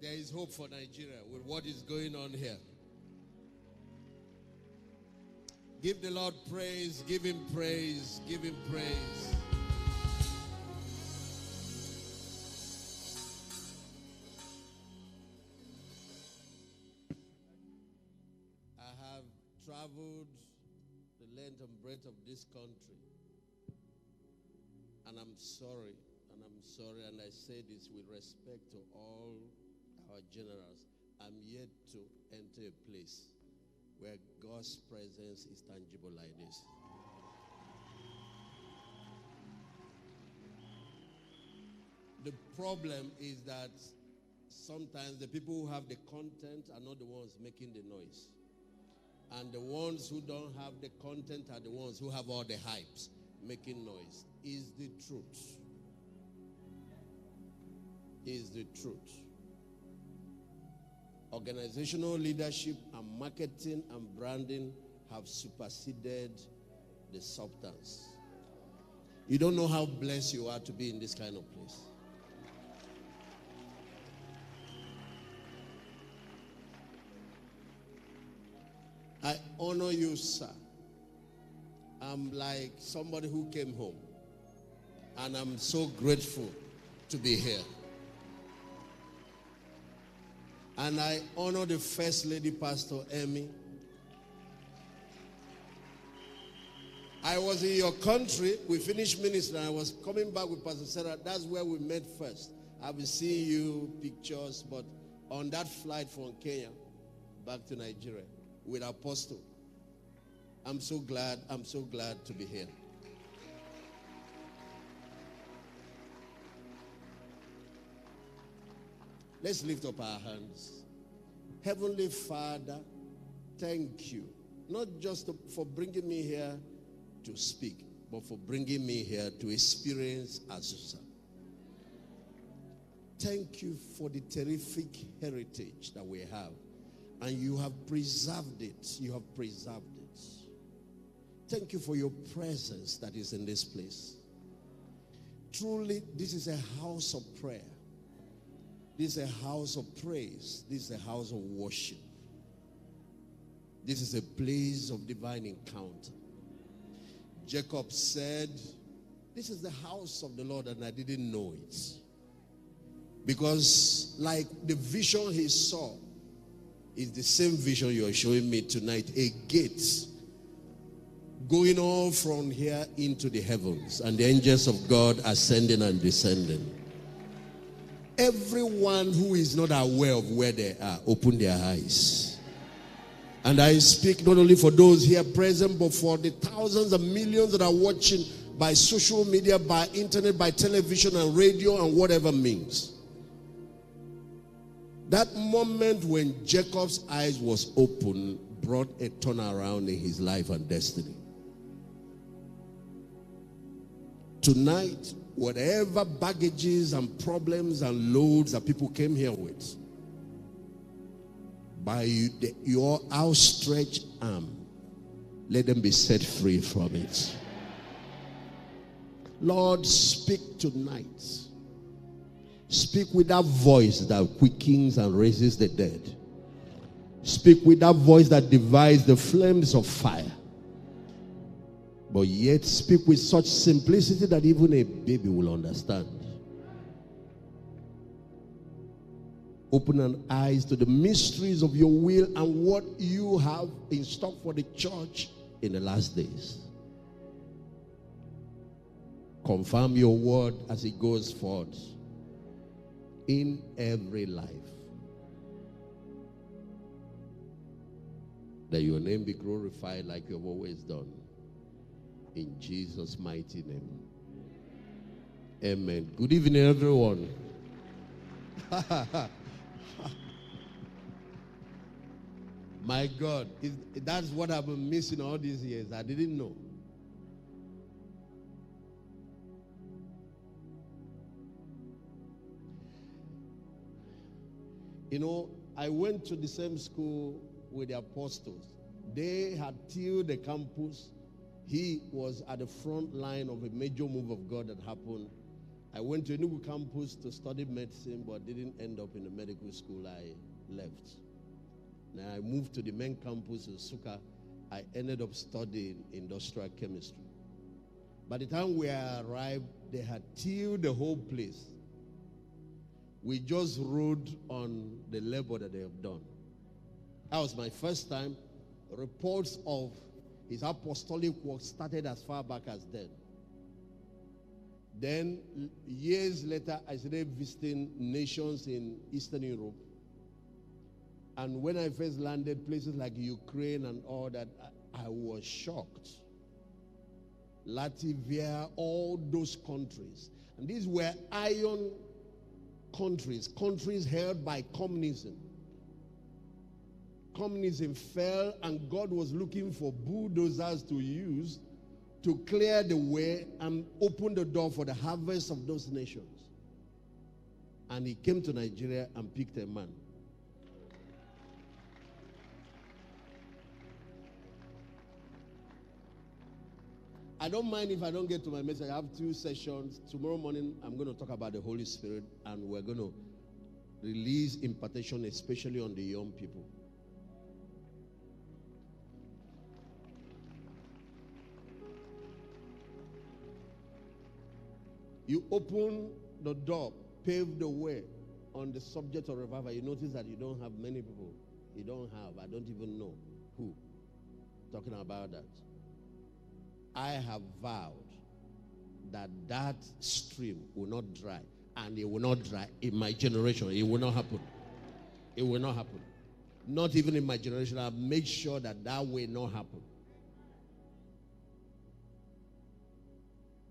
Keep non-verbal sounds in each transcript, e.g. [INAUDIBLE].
There is hope for Nigeria with what is going on here. Give the Lord praise, give him praise, give him praise. I have traveled the length and breadth of this country. And I'm sorry, and I'm sorry, and I say this with respect to all our generals. I'm yet to enter a place where God's presence is tangible like this. The problem is that sometimes the people who have the content are not the ones making the noise. And the ones who don't have the content are the ones who have all the hypes making noise. Is the truth. Is the truth. Organizational leadership and marketing and branding have superseded the substance. You don't know how blessed you are to be in this kind of place. I honor you, sir. I'm like somebody who came home. And I'm so grateful to be here. And I honor the First Lady, Pastor Emmy. I was in your country. We finished ministry. And I was coming back with Pastor Sarah. That's where we met first. I've been seeing you pictures, but on that flight from Kenya back to Nigeria with Apostle. I'm so glad. I'm so glad to be here. Let's lift up our hands. Heavenly Father, thank you. Not just for bringing me here to speak, but for bringing me here to experience Azusa. Thank you for the terrific heritage that we have. And you have preserved it. You have preserved it. Thank you for your presence that is in this place. Truly, this is a house of prayer. This is a house of praise. This is a house of worship. This is a place of divine encounter. Jacob said, This is the house of the Lord, and I didn't know it. Because, like the vision he saw, is the same vision you're showing me tonight a gate going all from here into the heavens, and the angels of God ascending and descending. Everyone who is not aware of where they are, open their eyes. And I speak not only for those here present, but for the thousands and millions that are watching by social media, by internet, by television and radio, and whatever means. That moment when Jacob's eyes was open brought a turnaround in his life and destiny. Tonight, whatever baggages and problems and loads that people came here with, by your outstretched arm, let them be set free from it. Lord, speak tonight. Speak with that voice that quickens and raises the dead. Speak with that voice that divides the flames of fire. But yet speak with such simplicity that even a baby will understand. Open eyes to the mysteries of your will and what you have in stock for the church in the last days. Confirm your word as it goes forth in every life. That your name be glorified like you have always done. In Jesus' mighty name. Amen. Good evening, everyone. [LAUGHS] My God, that's what I've been missing all these years. I didn't know. You know, I went to the same school with the apostles. They had tilled the campus. He was at the front line of a major move of God that happened. I went to Enugu campus to study medicine, but didn't end up in the medical school. I left. Then I moved to the main campus in Nsukka. I ended up studying industrial chemistry. By the time we arrived, they had tilled the whole place. We just rode on the labor that they have done. That was my first time. Reports of his apostolic work started as far back as then. Then, years later, I started visiting nations in Eastern Europe. And when I first landed, places like Ukraine and all that, I, I was shocked. Latvia, all those countries. And these were iron countries, countries held by communism. Communism fell, and God was looking for bulldozers to use to clear the way and open the door for the harvest of those nations. And he came to Nigeria and picked a man. I don't mind if I don't get to my message. I have two sessions. Tomorrow morning, I'm going to talk about the Holy Spirit, and we're going to release impartation, especially on the young people. You open the door, pave the way on the subject of revival. You notice that you don't have many people. You don't have, I don't even know who talking about that. I have vowed that that stream will not dry and it will not dry in my generation. It will not happen. It will not happen. Not even in my generation. I'll make sure that that will not happen.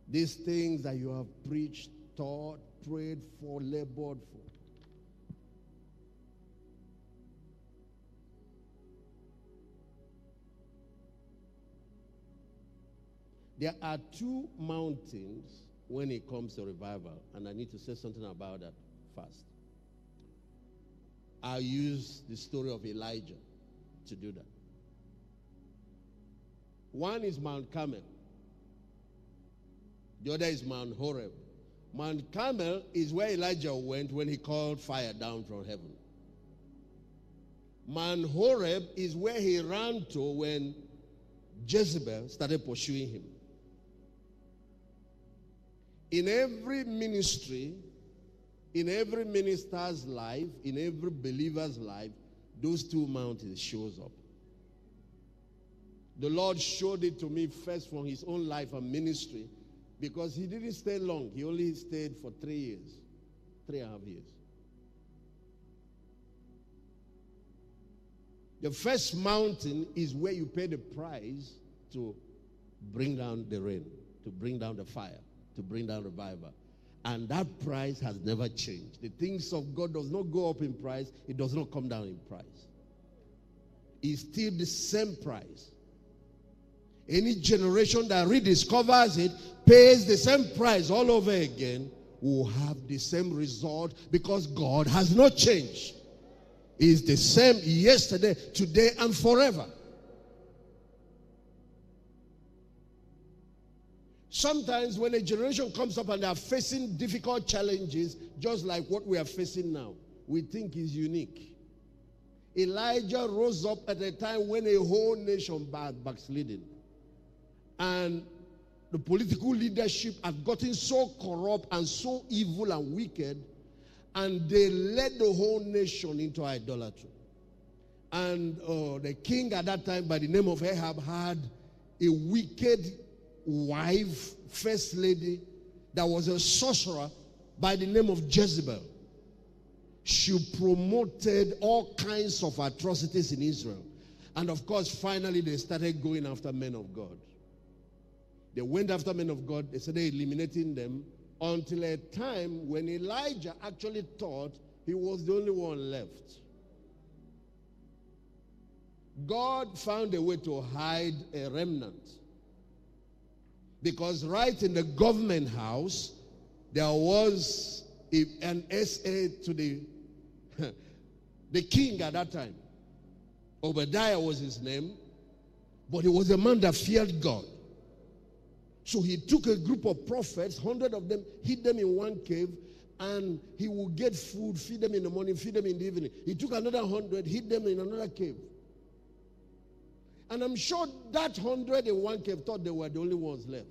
These things that you have preached, taught, prayed for, labored for. There are two mountains when it comes to revival, and I need to say something about that first. I'll use the story of Elijah to do that. One is Mount Carmel. The other is Mount Horeb. Mount Carmel is where Elijah went when he called fire down from heaven. Mount Horeb is where he ran to when Jezebel started pursuing him. In every ministry, in every minister's life, in every believer's life, those two mountains shows up. The Lord showed it to me first from his own life and ministry because he didn't stay long. He only stayed for three years, three and a half years. The first mountain is where you pay the price to bring down the rain, to bring down the fire to bring down revival. And that price has never changed. The things of God does not go up in price, it does not come down in price. It's still the same price. Any generation that rediscovers it, pays the same price all over again, will have the same result because God has not changed. Is the same yesterday, today, and forever. Sometimes when a generation comes up and they are facing difficult challenges, just like what we are facing now, we think is unique. Elijah rose up at a time when a whole nation backsliding. And the political leadership had gotten so corrupt and so evil and wicked, and they led the whole nation into idolatry. And uh, the king at that time, by the name of Ahab, had a wicked wife, first lady, that was a sorcerer by the name of Jezebel. She promoted all kinds of atrocities in Israel. And of course, finally, they started going after men of God. They went after men of God, they started eliminating them until a time when Elijah actually thought he was the only one left. God found a way to hide a remnant. Because right in the government house, there was an SA to the, [LAUGHS] the king at that time. Obadiah was his name, but he was a man that feared God. So he took a group of prophets, hundred of them, hid them in one cave, and he would get food, feed them in the morning, feed them in the evening. He took another hundred, hid them in another cave. And I'm sure that hundred in one cave thought they were the only ones left.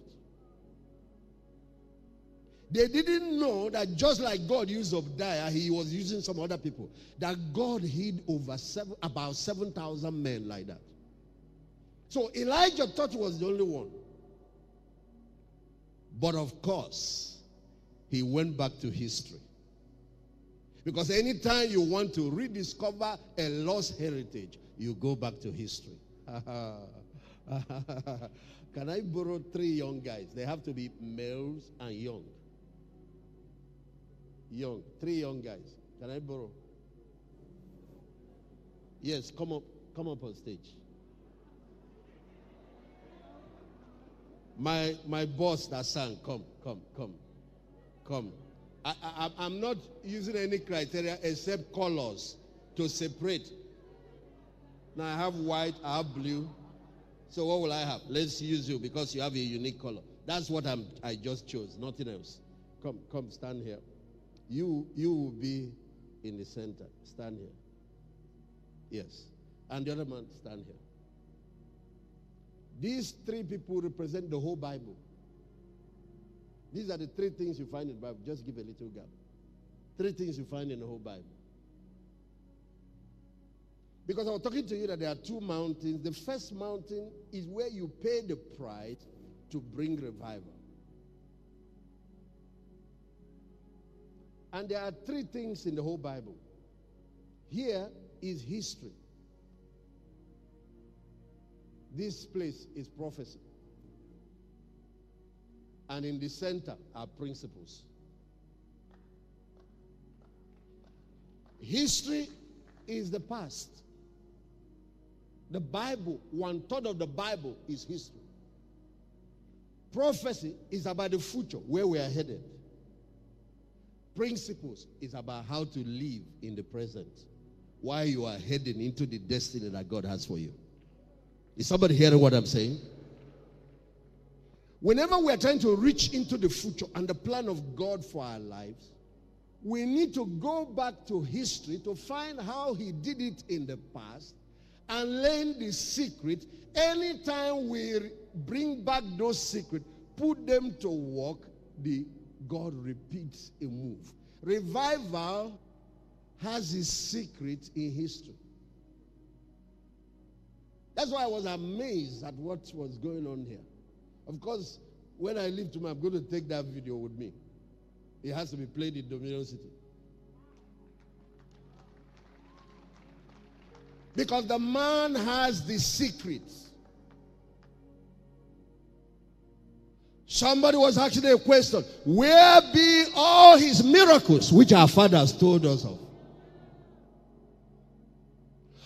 They didn't know that just like God used Obadiah, he was using some other people. That God hid over seven, about 7,000 men like that. So Elijah thought he was the only one. But of course, he went back to history. Because anytime you want to rediscover a lost heritage, you go back to history. [LAUGHS] Can I borrow three young guys? They have to be males and young. Young. Three young guys. Can I borrow? Yes, come up. Come up on stage. My my boss that sang, come, come, come, come. I, I, I'm not using any criteria except colors to separate. Now I have white, I have blue. So what will I have? Let's use you because you have a unique color. That's what I'm I just chose, nothing else. Come, come, stand here. You you will be in the center. Stand here. Yes. And the other man stand here. These three people represent the whole Bible. These are the three things you find in the Bible. Just give a little gap. Three things you find in the whole Bible. Because I was talking to you that there are two mountains. The first mountain is where you pay the price to bring revival. And there are three things in the whole Bible. Here is history. This place is prophecy. And in the center are principles. History is the past. The Bible, one third of the Bible is history. Prophecy is about the future, where we are headed. Principles is about how to live in the present while you are heading into the destiny that God has for you. Is somebody hearing what I'm saying? Whenever we are trying to reach into the future and the plan of God for our lives, we need to go back to history to find how He did it in the past and learn the secret. Anytime we bring back those secrets, put them to work, the God repeats a move. Revival has its secret in history. That's why I was amazed at what was going on here. Of course, when I leave tomorrow, I'm going to take that video with me. It has to be played in Dominion City. Because the man has the secrets. Somebody was asking a question Where be all his miracles which our fathers told us of?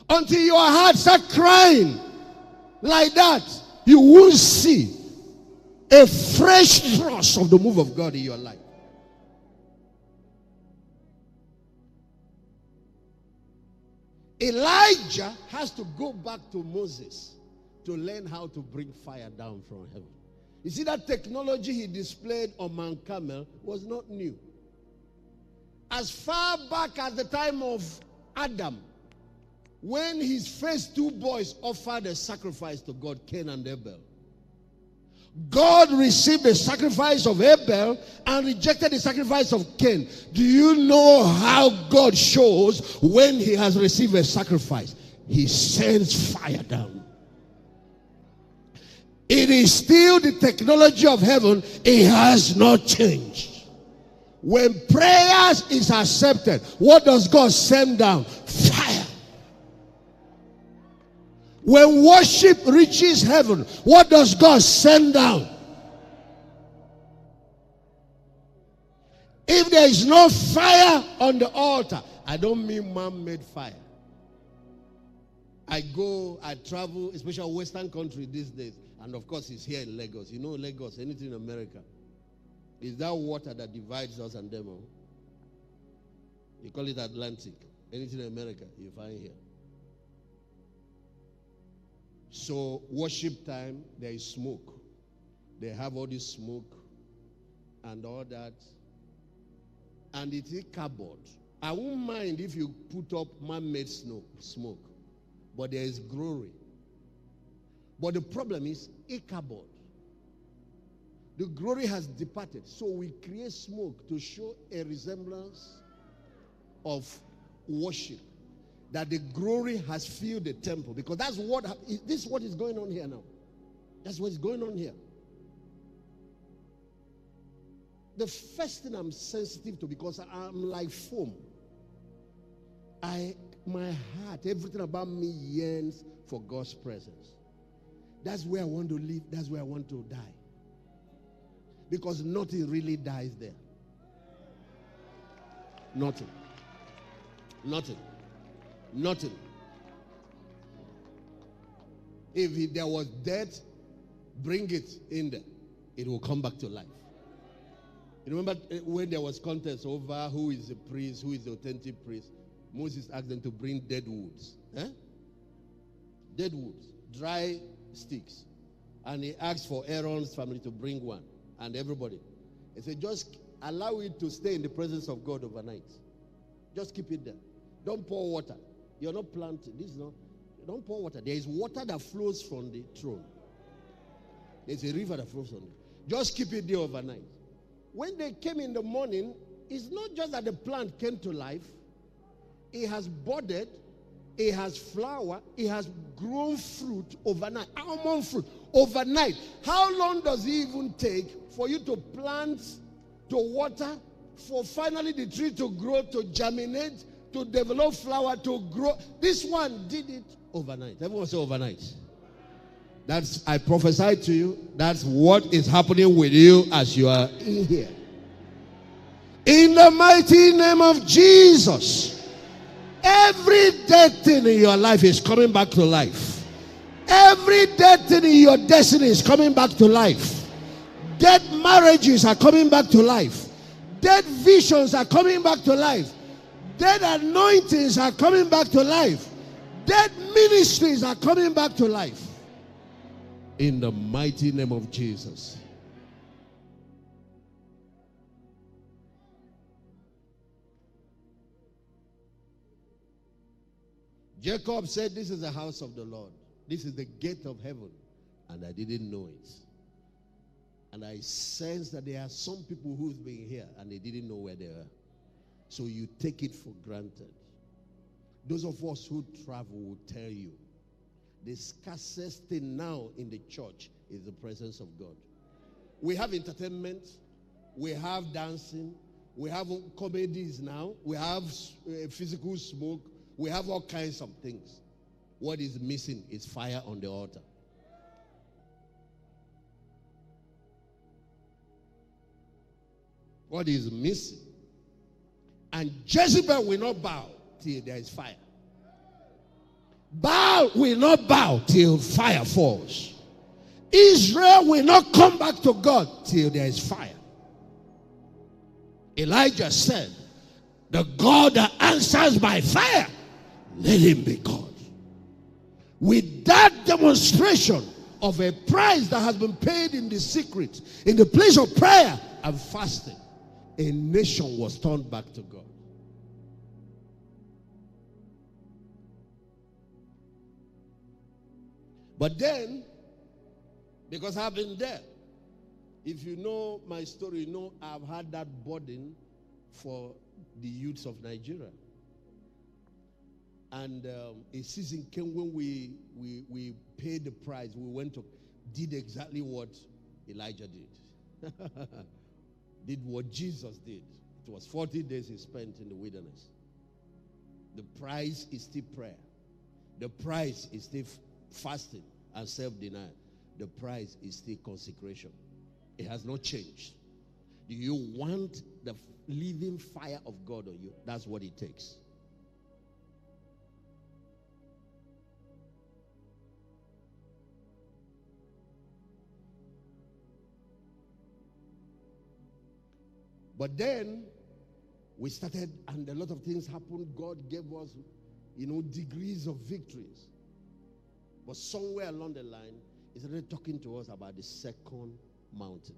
Until your heart start crying like that, you will see a fresh thrust of the move of God in your life. Elijah has to go back to Moses to learn how to bring fire down from heaven. You see, that technology he displayed on Mount Carmel was not new. As far back as the time of Adam, when his first two boys offered a sacrifice to God, Cain and Abel, God received the sacrifice of Abel and rejected the sacrifice of Cain. Do you know how God shows when he has received a sacrifice? He sends fire down. It is still the technology of heaven, it has not changed. When prayers is accepted, what does God send down? When worship reaches heaven, what does God send down? If there is no fire on the altar, I don't mean man made fire. I go, I travel, especially Western country these days. And of course, it's here in Lagos. You know, Lagos, anything in America. Is that water that divides us and them? Oh? You call it Atlantic. Anything in America, you find here. So, worship time, there is smoke. They have all this smoke and all that. And it's a cupboard. I won't mind if you put up man-made smoke, but there is glory. But the problem is Ichabod. The glory has departed. So we create smoke to show a resemblance of worship. That the glory has filled the temple. Because that's what this is what is going on here now. That's what's going on here. The first thing I'm sensitive to because I'm like foam. I my heart, everything about me yearns for God's presence. That's where I want to live. That's where I want to die. Because nothing really dies there. Nothing. Nothing. Nothing. If there was death, bring it in there. It will come back to life. You remember eh, when there was contest over who is the priest, who is the authentic priest? Moses asked them to bring dead woods. Eh? Dead woods, dry sticks. And he asked for Aaron's family to bring one. And everybody. He said, just allow it to stay in the presence of God overnight. Just keep it there. Don't pour water. You're not planting. This is not. Don't pour water. There is water that flows from the throne. There's a river that flows from it. Just keep it there overnight. When they came in the morning, it's not just that the plant came to life, it has budded, it has flower, it has grown fruit overnight. Almond fruit overnight. How long does it even take for you to plant, to water, for finally the tree to grow, to germinate, to develop flower, to grow? This one did it overnight. Everyone say overnight. That's, I prophesy to you, that's what is happening with you as you are in here. In the mighty name of Jesus, every dead thing in your life is coming back to life. Every dead thing in your destiny is coming back to life. Dead marriages are coming back to life. Dead visions are coming back to life. Dead anointings are coming back to life. Dead ministries are coming back to life in the mighty name of Jesus. Jacob said, This is the house of the Lord. This is the gate of heaven. And I didn't know it. And I sense that there are some people who've been here and they didn't know where they are. So you take it for granted. Those of us who travel will tell you the scarcest thing now in the church is the presence of God. We have entertainment, we have dancing, we have comedies now, we have uh, physical smoke, we have all kinds of things. What is missing is fire on the altar. What is missing? And Jezebel will not bow till there is fire. Baal will not bow till fire falls. Israel will not come back to God till there is fire. Elijah said, The God that answers by fire, let him be God. With that demonstration of a price that has been paid in the secret, in the place of prayer and fasting, a nation was turned back to God. But then, because I've been there, if you know my story, you know I've had that burden for the youths of Nigeria. And um, a season came when we, we, we paid the price. We went to, did exactly what Elijah did. [LAUGHS] did what Jesus did. It was 40 days he spent in the wilderness. The price is still prayer. The price is still fasting and self denial, the price is still consecration. It has not changed. Do you want the living fire of God on you? That's what it takes. But then we started, and a lot of things happened. God gave us, you know, degrees of victories. But somewhere along the line, he started talking to us about the second mountain.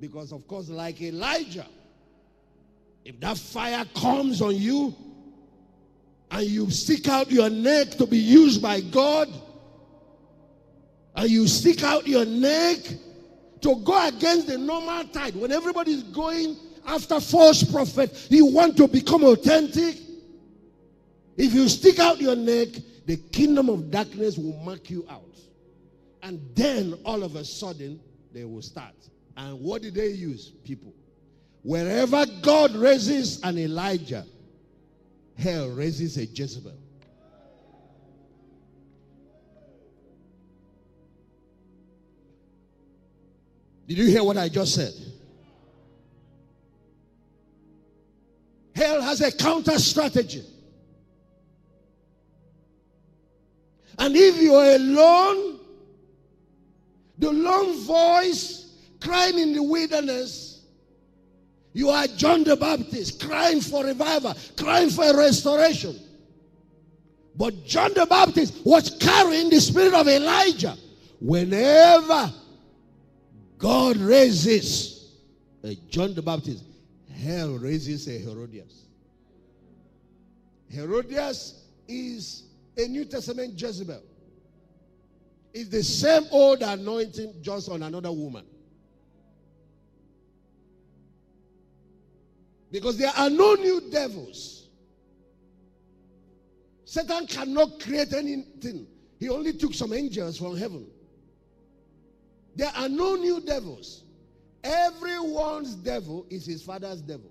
Because, of course, like Elijah, if that fire comes on you and you stick out your neck to be used by God, and you stick out your neck to go against the normal tide, when everybody's going after false prophet, you want to become authentic. If you stick out your neck, the kingdom of darkness will mark you out. And then all of a sudden, they will start. And what did they use? People. Wherever God raises an Elijah, hell raises a Jezebel. Did you hear what I just said? Hell has a counter strategy. And if you're alone, the lone voice crying in the wilderness, you are John the Baptist crying for revival, crying for a restoration. But John the Baptist was carrying the spirit of Elijah. Whenever God raises a John the Baptist, hell raises a Herodias. Herodias is a New Testament Jezebel. It's the same old anointing just on another woman. Because there are no new devils. Satan cannot create anything. He only took some angels from heaven. There are no new devils. Everyone's devil is his father's devil.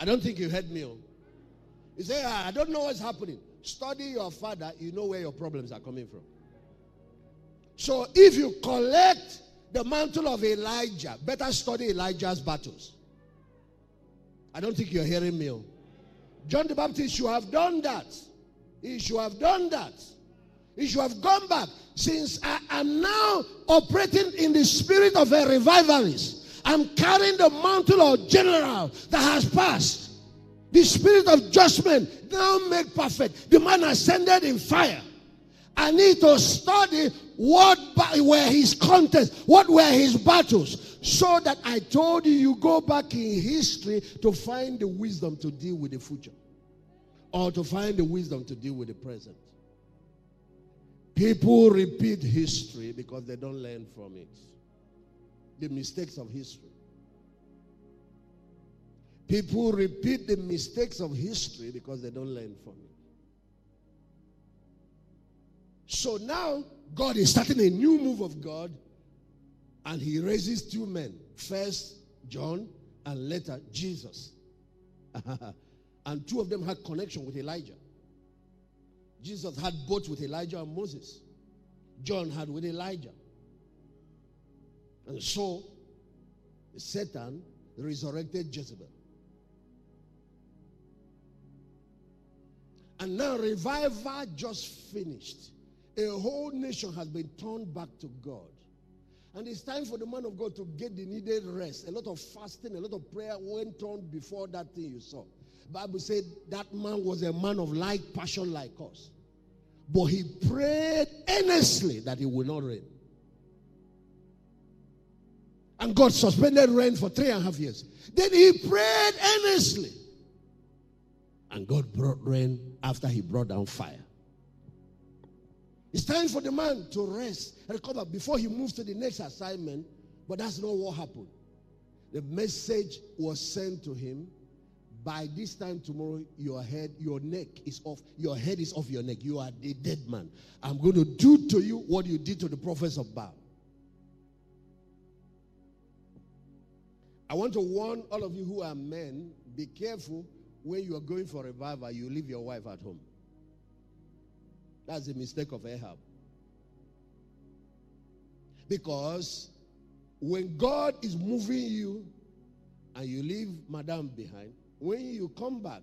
I don't think you heard me. Oh. You say, ah, I don't know what's happening. Study your father, you know where your problems are coming from. So if you collect the mantle of Elijah, better study Elijah's battles. I don't think you're hearing me. Oh. John the Baptist should have done that. He should have done that. He should have gone back. Since I am now operating in the spirit of a revivalist, I'm carrying the mantle of general that has passed. The spirit of judgment now made perfect. The man ascended in fire. I need to study what were his contests, what were his battles, so that I told you you go back in history to find the wisdom to deal with the future, or to find the wisdom to deal with the present. People repeat history because they don't learn from it. The mistakes of history. People repeat the mistakes of history because they don't learn from it. So now God is starting a new move of God and he raises two men. First John and later Jesus. [LAUGHS] and two of them had connection with Elijah. Jesus had both with Elijah and Moses. John had with Elijah. And so Satan resurrected Jezebel. And now revival just finished. A whole nation has been turned back to God. And it's time for the man of God to get the needed rest. A lot of fasting, a lot of prayer went on before that thing you saw. Bible said that man was a man of like passion like us. But he prayed earnestly that it will not rain. And God suspended rain for three and a half years. Then he prayed earnestly. And God brought rain after he brought down fire. It's time for the man to rest recover before he moves to the next assignment. But that's not what happened. The message was sent to him by this time tomorrow, your head, your neck is off. Your head is off your neck. You are a dead man. I'm going to do to you what you did to the prophets of Baal. I want to warn all of you who are men be careful when you are going for revival, you leave your wife at home. That's a mistake of Ahab. Because when God is moving you and you leave Madame behind, when you come back,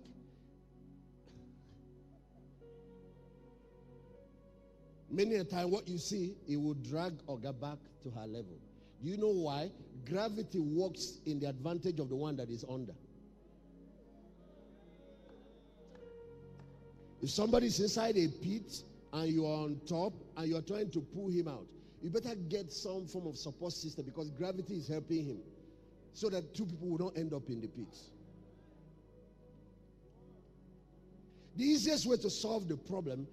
many a time what you see, it will drag Oga back to her level. Do you know why? Gravity works in the advantage of the one that is under. If somebody is inside a pit and you are on top and you are trying to pull him out, you better get some form of support system because gravity is helping him so that two people will not end up in the pit. The easiest way to solve the problem,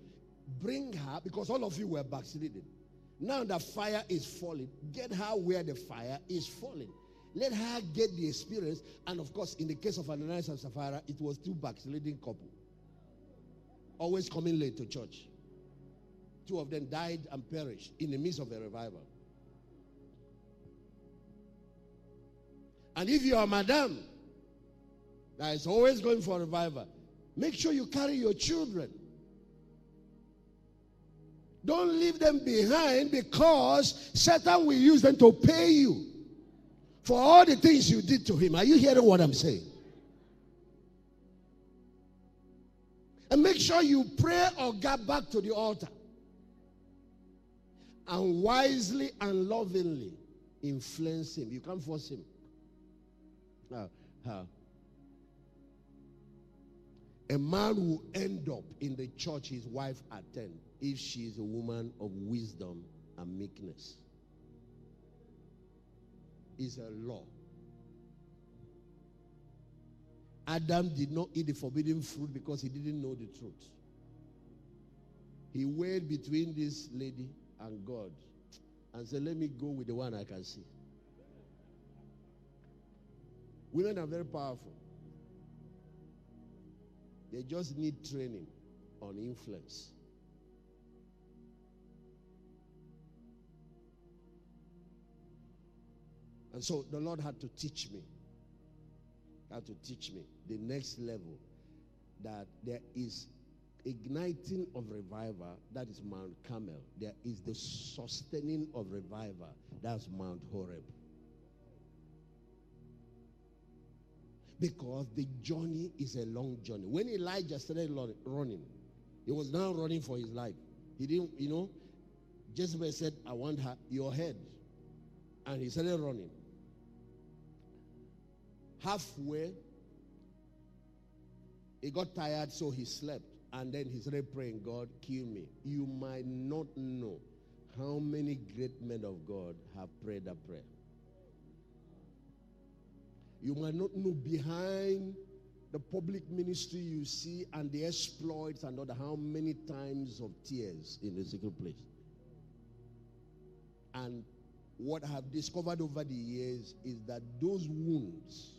bring her, because all of you were backsliding. Now the fire is falling. Get her where the fire is falling. Let her get the experience. And of course, in the case of Ananias and Sapphira, it was two backsliding couple. Always coming late to church. Two of them died and perished in the midst of a revival. And if you are madam that is always going for revival, make sure you carry your children. Don't leave them behind because Satan will use them to pay you for all the things you did to him. Are you hearing what I'm saying? And make sure you pray or get back to the altar. And wisely and lovingly influence him. You can't force him. How? How? A man will end up in the church his wife attend if she is a woman of wisdom and meekness. Is a law. Adam did not eat the forbidden fruit because he didn't know the truth. He weighed between this lady and God and said, Let me go with the one I can see. Women are very powerful. They just need training on influence. And so the Lord had to teach me, had to teach me the next level that there is igniting of revival, that is Mount Carmel. There is the sustaining of revival, that's Mount Horeb. Because the journey is a long journey. When Elijah started running, he was now running for his life. He didn't, you know, Jezebel said, I want her, your head. And he started running. Halfway, he got tired, so he slept. And then he started praying, God, kill me. You might not know how many great men of God have prayed that prayer. You might not know behind the public ministry you see and the exploits and other how many times of tears in the secret place. And what I have discovered over the years is that those wounds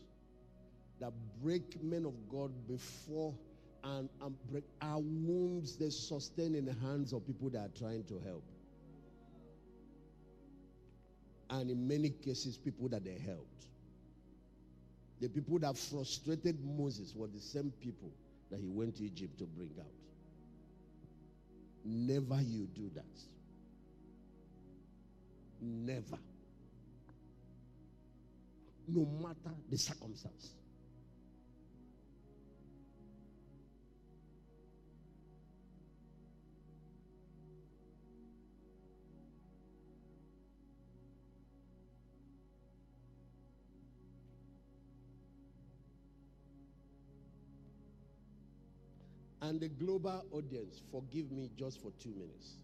that break men of God before and, and break are wounds they sustain in the hands of people that are trying to help. And in many cases, people that they helped. The people that frustrated Moses were the same people that he went to Egypt to bring out. Never you do that. Never. No matter the circumstance. And the global audience, forgive me just for two minutes.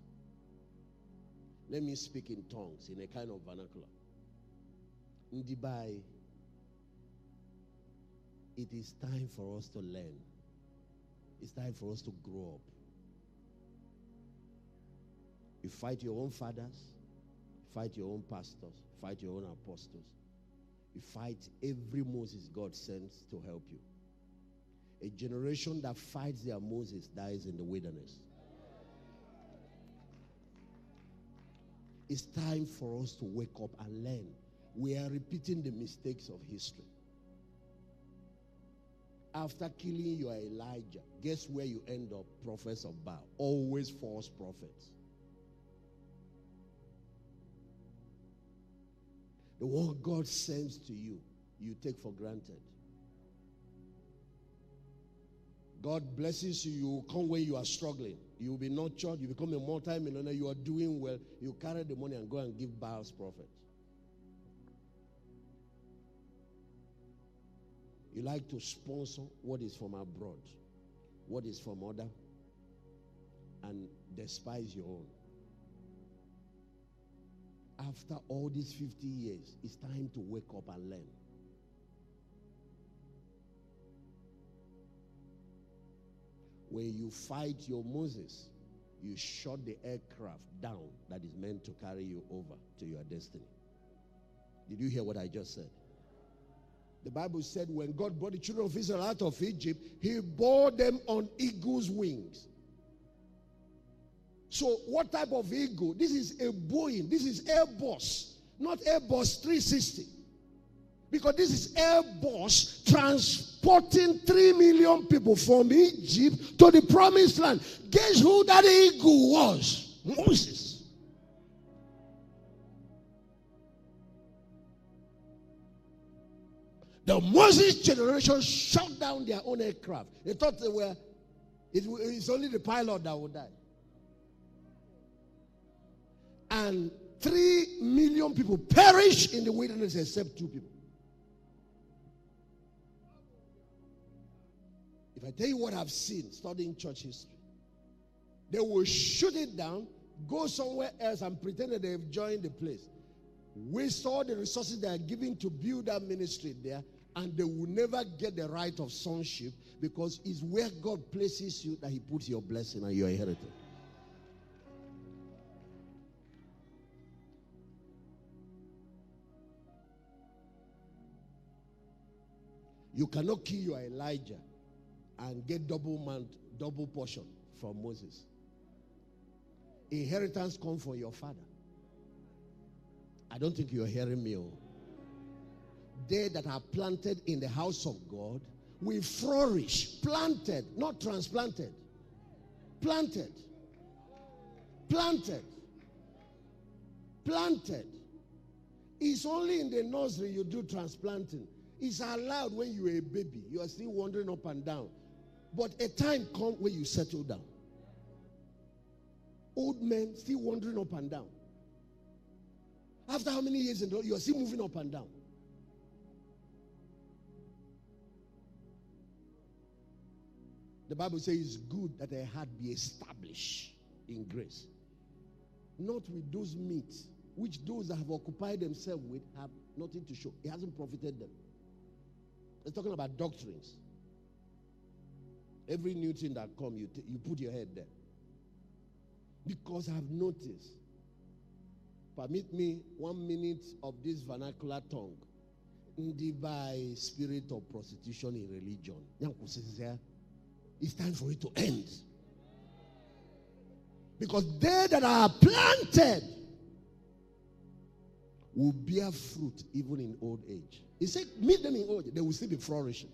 Let me speak in tongues, in a kind of vernacular. Ndigbo, it is time for us to learn. It's time for us to grow up. You fight your own fathers, fight your own pastors, fight your own apostles. You fight every Moses God sends to help you. A generation that fights their Moses dies in the wilderness. It's time for us to wake up and learn. We are repeating the mistakes of history. After killing your Elijah, guess where you end up? Prophets of Baal. Always false prophets. The one God sends to you, you take for granted. God blesses you, you come when you are struggling. You will be nurtured, you become a multi-millionaire, you are doing well. You carry the money and go and give Baal's prophet. You like to sponsor what is from abroad, what is from other, and despise your own. After all these 50 years, it's time to wake up and learn. When you fight your Moses, you shot the aircraft down that is meant to carry you over to your destiny. Did you hear what I just said? The Bible said when God brought the children of Israel out of Egypt, He bore them on eagle's wings. So, what type of eagle? This is a Boeing. This is Airbus, not Airbus 360. Because this is Airbus transporting 3 million people from Egypt to the promised land. Guess who that eagle was? Moses. The Moses generation shut down their own aircraft. They thought they were, it, it's only the pilot that would die. And three million people perish in the wilderness except two people. If I tell you what I've seen studying church history, they will shoot it down, go somewhere else, and pretend that they've joined the place. Waste all the resources they are giving to build that ministry there, and they will never get the right of sonship because it's where God places you that He puts your blessing and your inheritance. You cannot kill your Elijah and get double man, double portion from Moses. Inheritance come from your father. I don't think you're hearing me. Oh. They that are planted in the house of God will flourish. Planted, not transplanted. Planted. Planted. Planted. It's only in the nursery you do transplanting. It's allowed when you're a baby. You are still wandering up and down. But a time comes when you settle down. Old men still wandering up and down. After how many years you are still moving up and down? The Bible says it's good that a heart be established in grace. Not with those meats, which those that have occupied themselves with have nothing to show. It hasn't profited them. It's talking about doctrines. Every new thing that come, you, t- you put your head there. Because I've noticed. Permit me one minute of this vernacular tongue. By spirit of prostitution in religion. It's time for it to end. Because they that are planted will bear fruit even in old age. He said, meet them in old age, they will still be flourishing.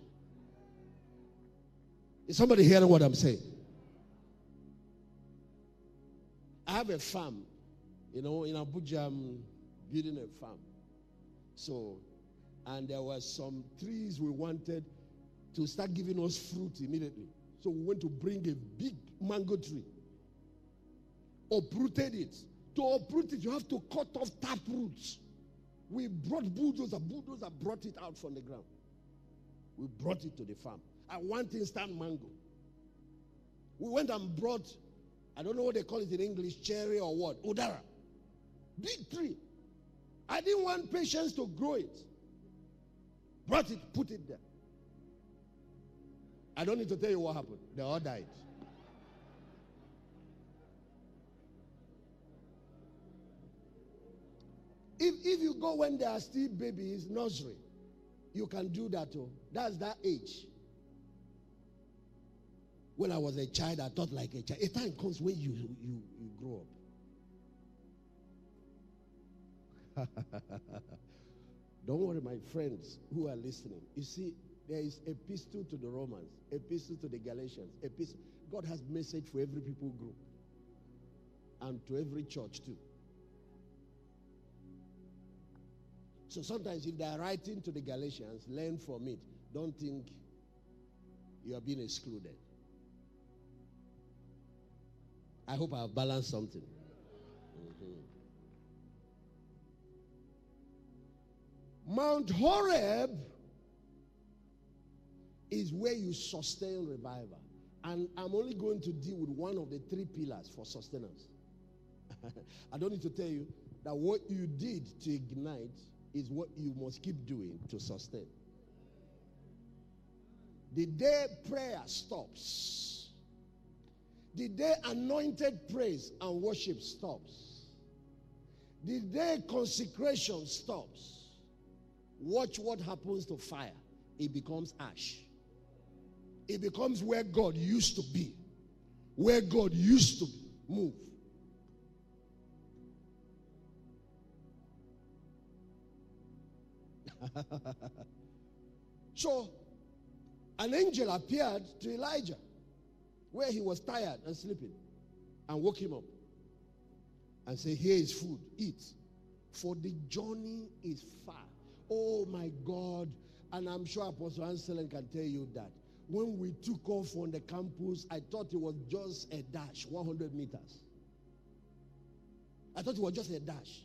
Is somebody hearing what I'm saying? I have a farm, you know, in Abuja, I'm building a farm. So, and there were some trees we wanted to start giving us fruit immediately. So we went to bring a big mango tree, uprooted it. To uproot it, you have to cut off tap roots. We brought bulldozer, bulldozer brought it out from the ground. We brought it to the farm. I want instant mango. We went and brought, I don't know what they call it in English, cherry or what, udara. Big tree. I didn't want patience to grow it. Brought it, put it there. I don't need to tell you what happened. They all died. If, if you go when they are still babies, nursery, you can do that. Oh. That's that age. When I was a child, I thought like a child. A time comes when you, you, you grow up. [LAUGHS] Don't worry, my friends who are listening. You see, there is epistle to the Romans, epistle to the Galatians, epistle. God has message for every people group and to every church too. So sometimes if they are writing to the Galatians, learn from it. Don't think you are being excluded. I hope I've balanced something. Mm-hmm. Mount Horeb is where you sustain revival. And I'm only going to deal with one of the three pillars for sustenance. [LAUGHS] I don't need to tell you that what you did to ignite is what you must keep doing to sustain. The day prayer stops, the day anointed praise and worship stops, the day consecration stops, watch what happens to fire. It becomes ash. It becomes where God used to be, where God used to move. [LAUGHS] so, an angel appeared to Elijah where he was tired and sleeping and woke him up and said, Here is food, eat, for the journey is far. Oh my God. And I'm sure Apostle Anselm can tell you that. When we took off on the campus, I thought it was just a dash, 100 meters. I thought it was just a dash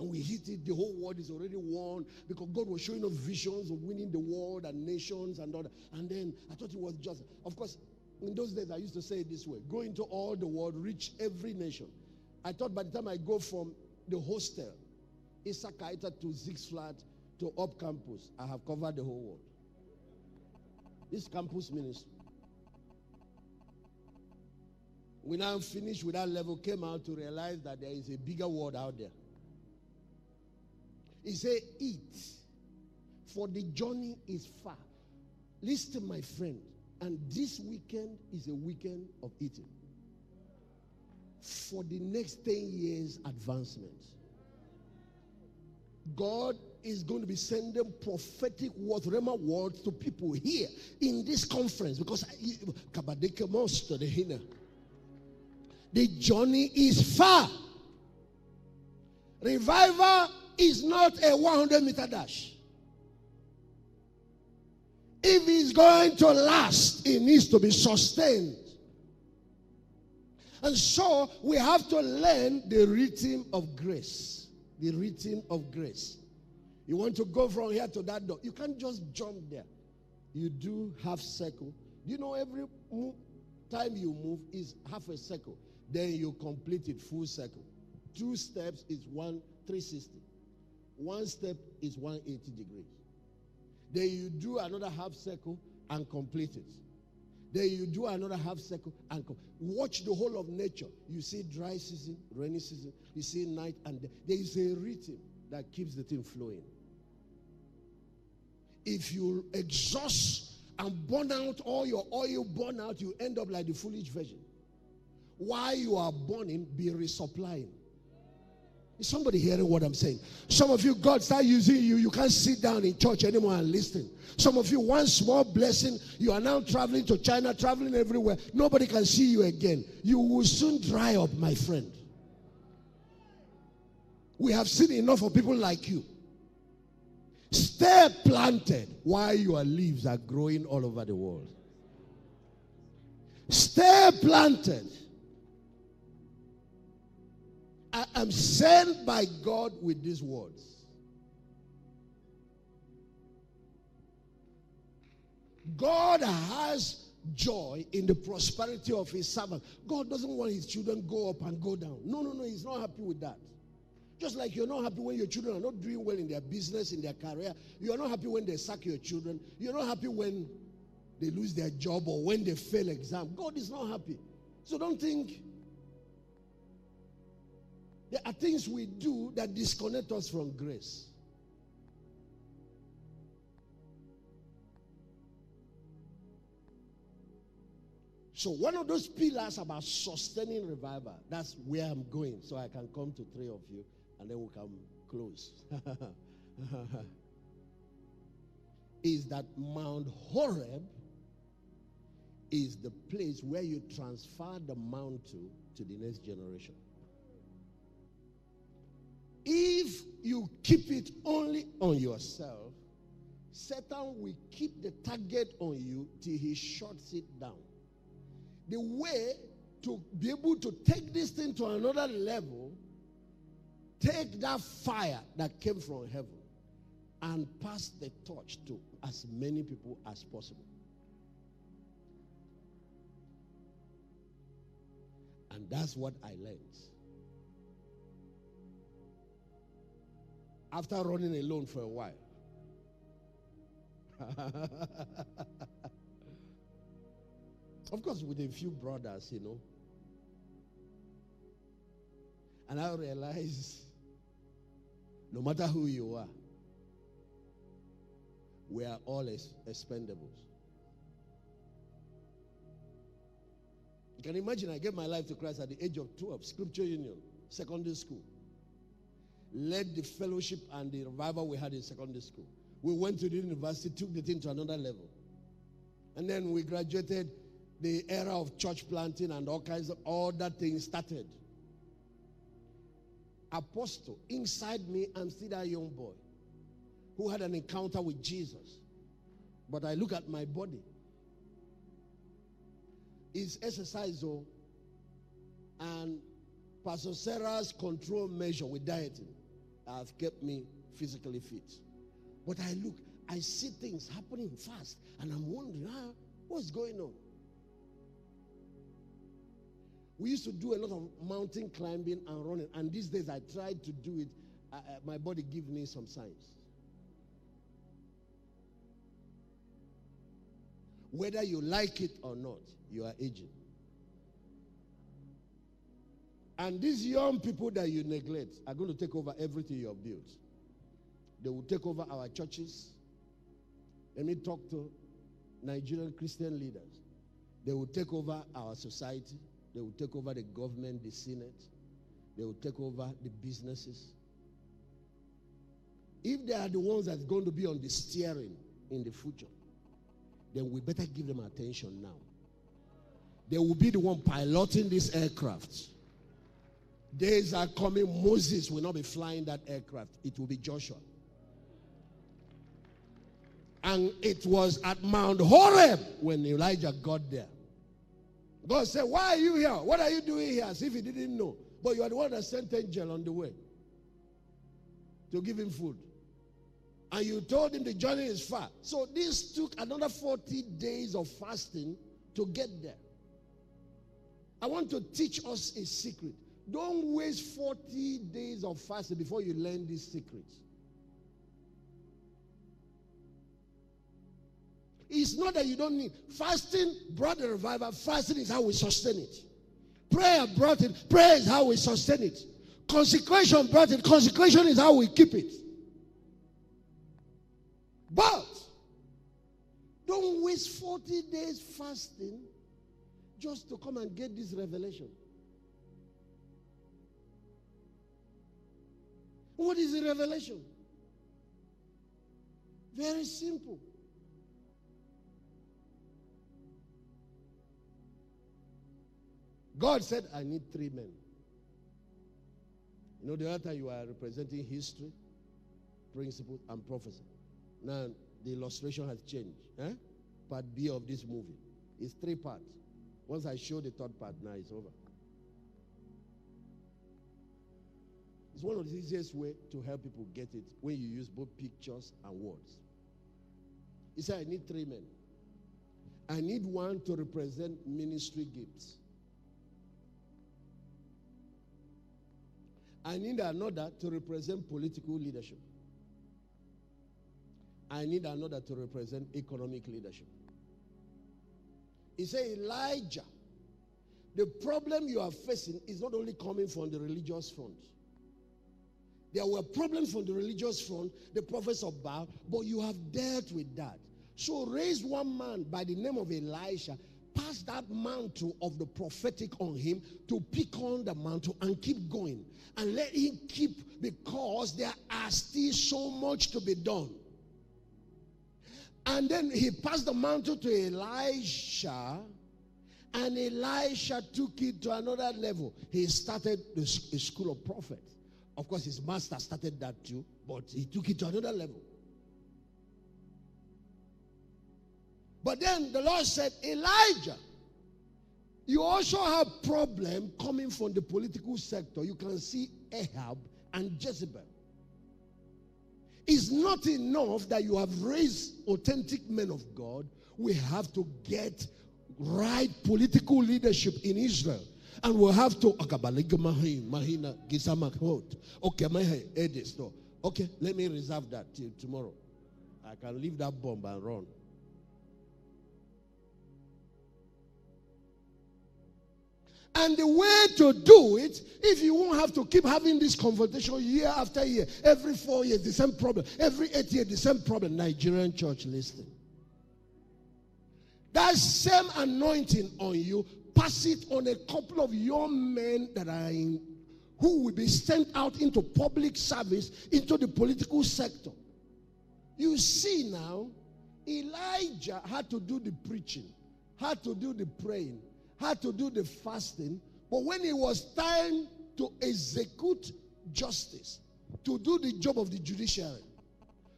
and we hit it, the whole world is already won because God was showing us visions of winning the world and nations and all that. And then I thought it was just, of course, in those days I used to say it this way go into all the world, reach every nation. I thought by the time I go from the hostel, Isakaita to Six Flat to Up Campus, I have covered the whole world. This campus ministry. We now finished with that level, came out to realize that there is a bigger world out there. He said, Eat, for the journey is far. Listen, my friend, and this weekend is a weekend of eating. For the next 10 years, advancement. God is going to be sending prophetic words, Rhema words to people here in this conference because the journey is far. Revival is not a 100 meter dash. If it's going to last, it needs to be sustained. And so we have to learn the rhythm of grace. The rhythm of grace. You want to go from here to that door. You can't just jump there. You do half circle. You know, every time you move is half a circle. Then you complete it full circle. Two steps is one 360. One step is 180 degrees. Then you do another half circle and complete it. Then you do another half circle and com- watch the whole of nature. You see dry season, rainy season. You see night and day. There is a rhythm that keeps the thing flowing. If you exhaust and burn out all your oil, burn out, you end up like the foolish virgin. While you are burning, be resupplying. Is somebody hearing what I'm saying? Some of you, God start using you. You can't sit down in church anymore and listen. Some of you, one small blessing, you are now traveling to China, traveling everywhere. Nobody can see you again. You will soon dry up, my friend. We have seen enough of people like you. Stay planted while your leaves are growing all over the world. Stay planted. I am sent by God with these words. God has joy in the prosperity of his servant. God doesn't want his children go up and go down. No, no, no, he's not happy with that. Just like you're not happy when your children are not doing well in their business, in their career. You're not happy when they sack your children. You're not happy when they lose their job or when they fail exam. God is not happy. So don't think there are things we do that disconnect us from grace. So, one of those pillars about sustaining revival, that's where I'm going. So I can come to three of you and then we can close. [LAUGHS] is that Mount Horeb is the place where you transfer the mantle to the next generation. If you keep it only on yourself, Satan will keep the target on you till he shuts it down. The way to be able to take this thing to another level, take that fire that came from heaven and pass the torch to as many people as possible. And that's what I learned. After running alone for a while. [LAUGHS] of course, with a few brothers, you know. And I realized no matter who you are, we are all expendables. You can imagine I gave my life to Christ at the age of 12, Scripture Union, secondary school. Led the fellowship and the revival we had in secondary school. We went to the university, took the thing to another level. And then we graduated. The era of church planting and all kinds of other things started. Apostle, inside me, I'm still that young boy who had an encounter with Jesus. But I look at my body. It's exercise, though, and Pastor Sarah's control measure with dieting have kept me physically fit. But I look, I see things happening fast, and I'm wondering, ah, what's going on? We used to do a lot of mountain climbing and running, and these days I tried to do it. Uh, uh, my body gives me some signs. Whether you like it or not, you are aging. And these young people that you neglect are going to take over everything you have built. They will take over our churches. Let me talk to Nigerian Christian leaders. They will take over our society. They will take over the government, the Senate. They will take over the businesses. If they are the ones that's going to be on the steering in the future, then we better give them attention now. They will be the one piloting this aircraft. Days are coming, Moses will not be flying that aircraft, it will be Joshua. And it was at Mount Horeb when Elijah got there. God said, Why are you here? What are you doing here? As if he didn't know. But you are the one that sent angel on the way to give him food. And you told him the journey is far. So this took another 40 days of fasting to get there. I want to teach us a secret. Don't waste 40 days of fasting before you learn these secrets. It's not that you don't need. Fasting brought the revival. Fasting is how we sustain it. Prayer brought it. Prayer is how we sustain it. Consecration brought it. Consecration is how we keep it. But don't waste 40 days fasting just to come and get this revelation. What is the revelation? Very simple. God said, I need three men. You know, the other time you are representing history, principles, and prophecy. Now, the illustration has changed. Eh? Part B of this movie. is three parts. Once I show the third part, now it's over. It's one of the easiest way to help people get it when you use both pictures and words. He said, I need three men. I need one to represent ministry gifts. I need another to represent political leadership. I need another to represent economic leadership. He said, Elijah, the problem you are facing is not only coming from the religious front. There were problems from the religious front, the prophets of Baal, but you have dealt with that. So raise one man by the name of Elisha pass that mantle of the prophetic on him to pick on the mantle and keep going. And let him keep because there are still so much to be done. And then he passed the mantle to Elisha, and Elisha took it to another level. He started the school of prophets. Of course, his master started that too, but he took it to another level. But then the Lord said, Elijah, you also have problem coming from the political sector. You can see Ahab and Jezebel. It's not enough that you have raised authentic men of God. We have to get right political leadership in Israel. And we'll have to Mahina. Okay, my. Okay, let me reserve that till tomorrow. I can leave that bomb and run. And the way to do it, if you won't have to keep having this conversation year after year, every four years, the same problem, every eight years, the same problem, Nigerian church listing. That same anointing on you, pass it on a couple of young men that are in, who will be sent out into public service, into the political sector. You see now, Elijah had to do the preaching, had to do the praying, had to do the fasting. But when it was time to execute justice, to do the job of the judiciary,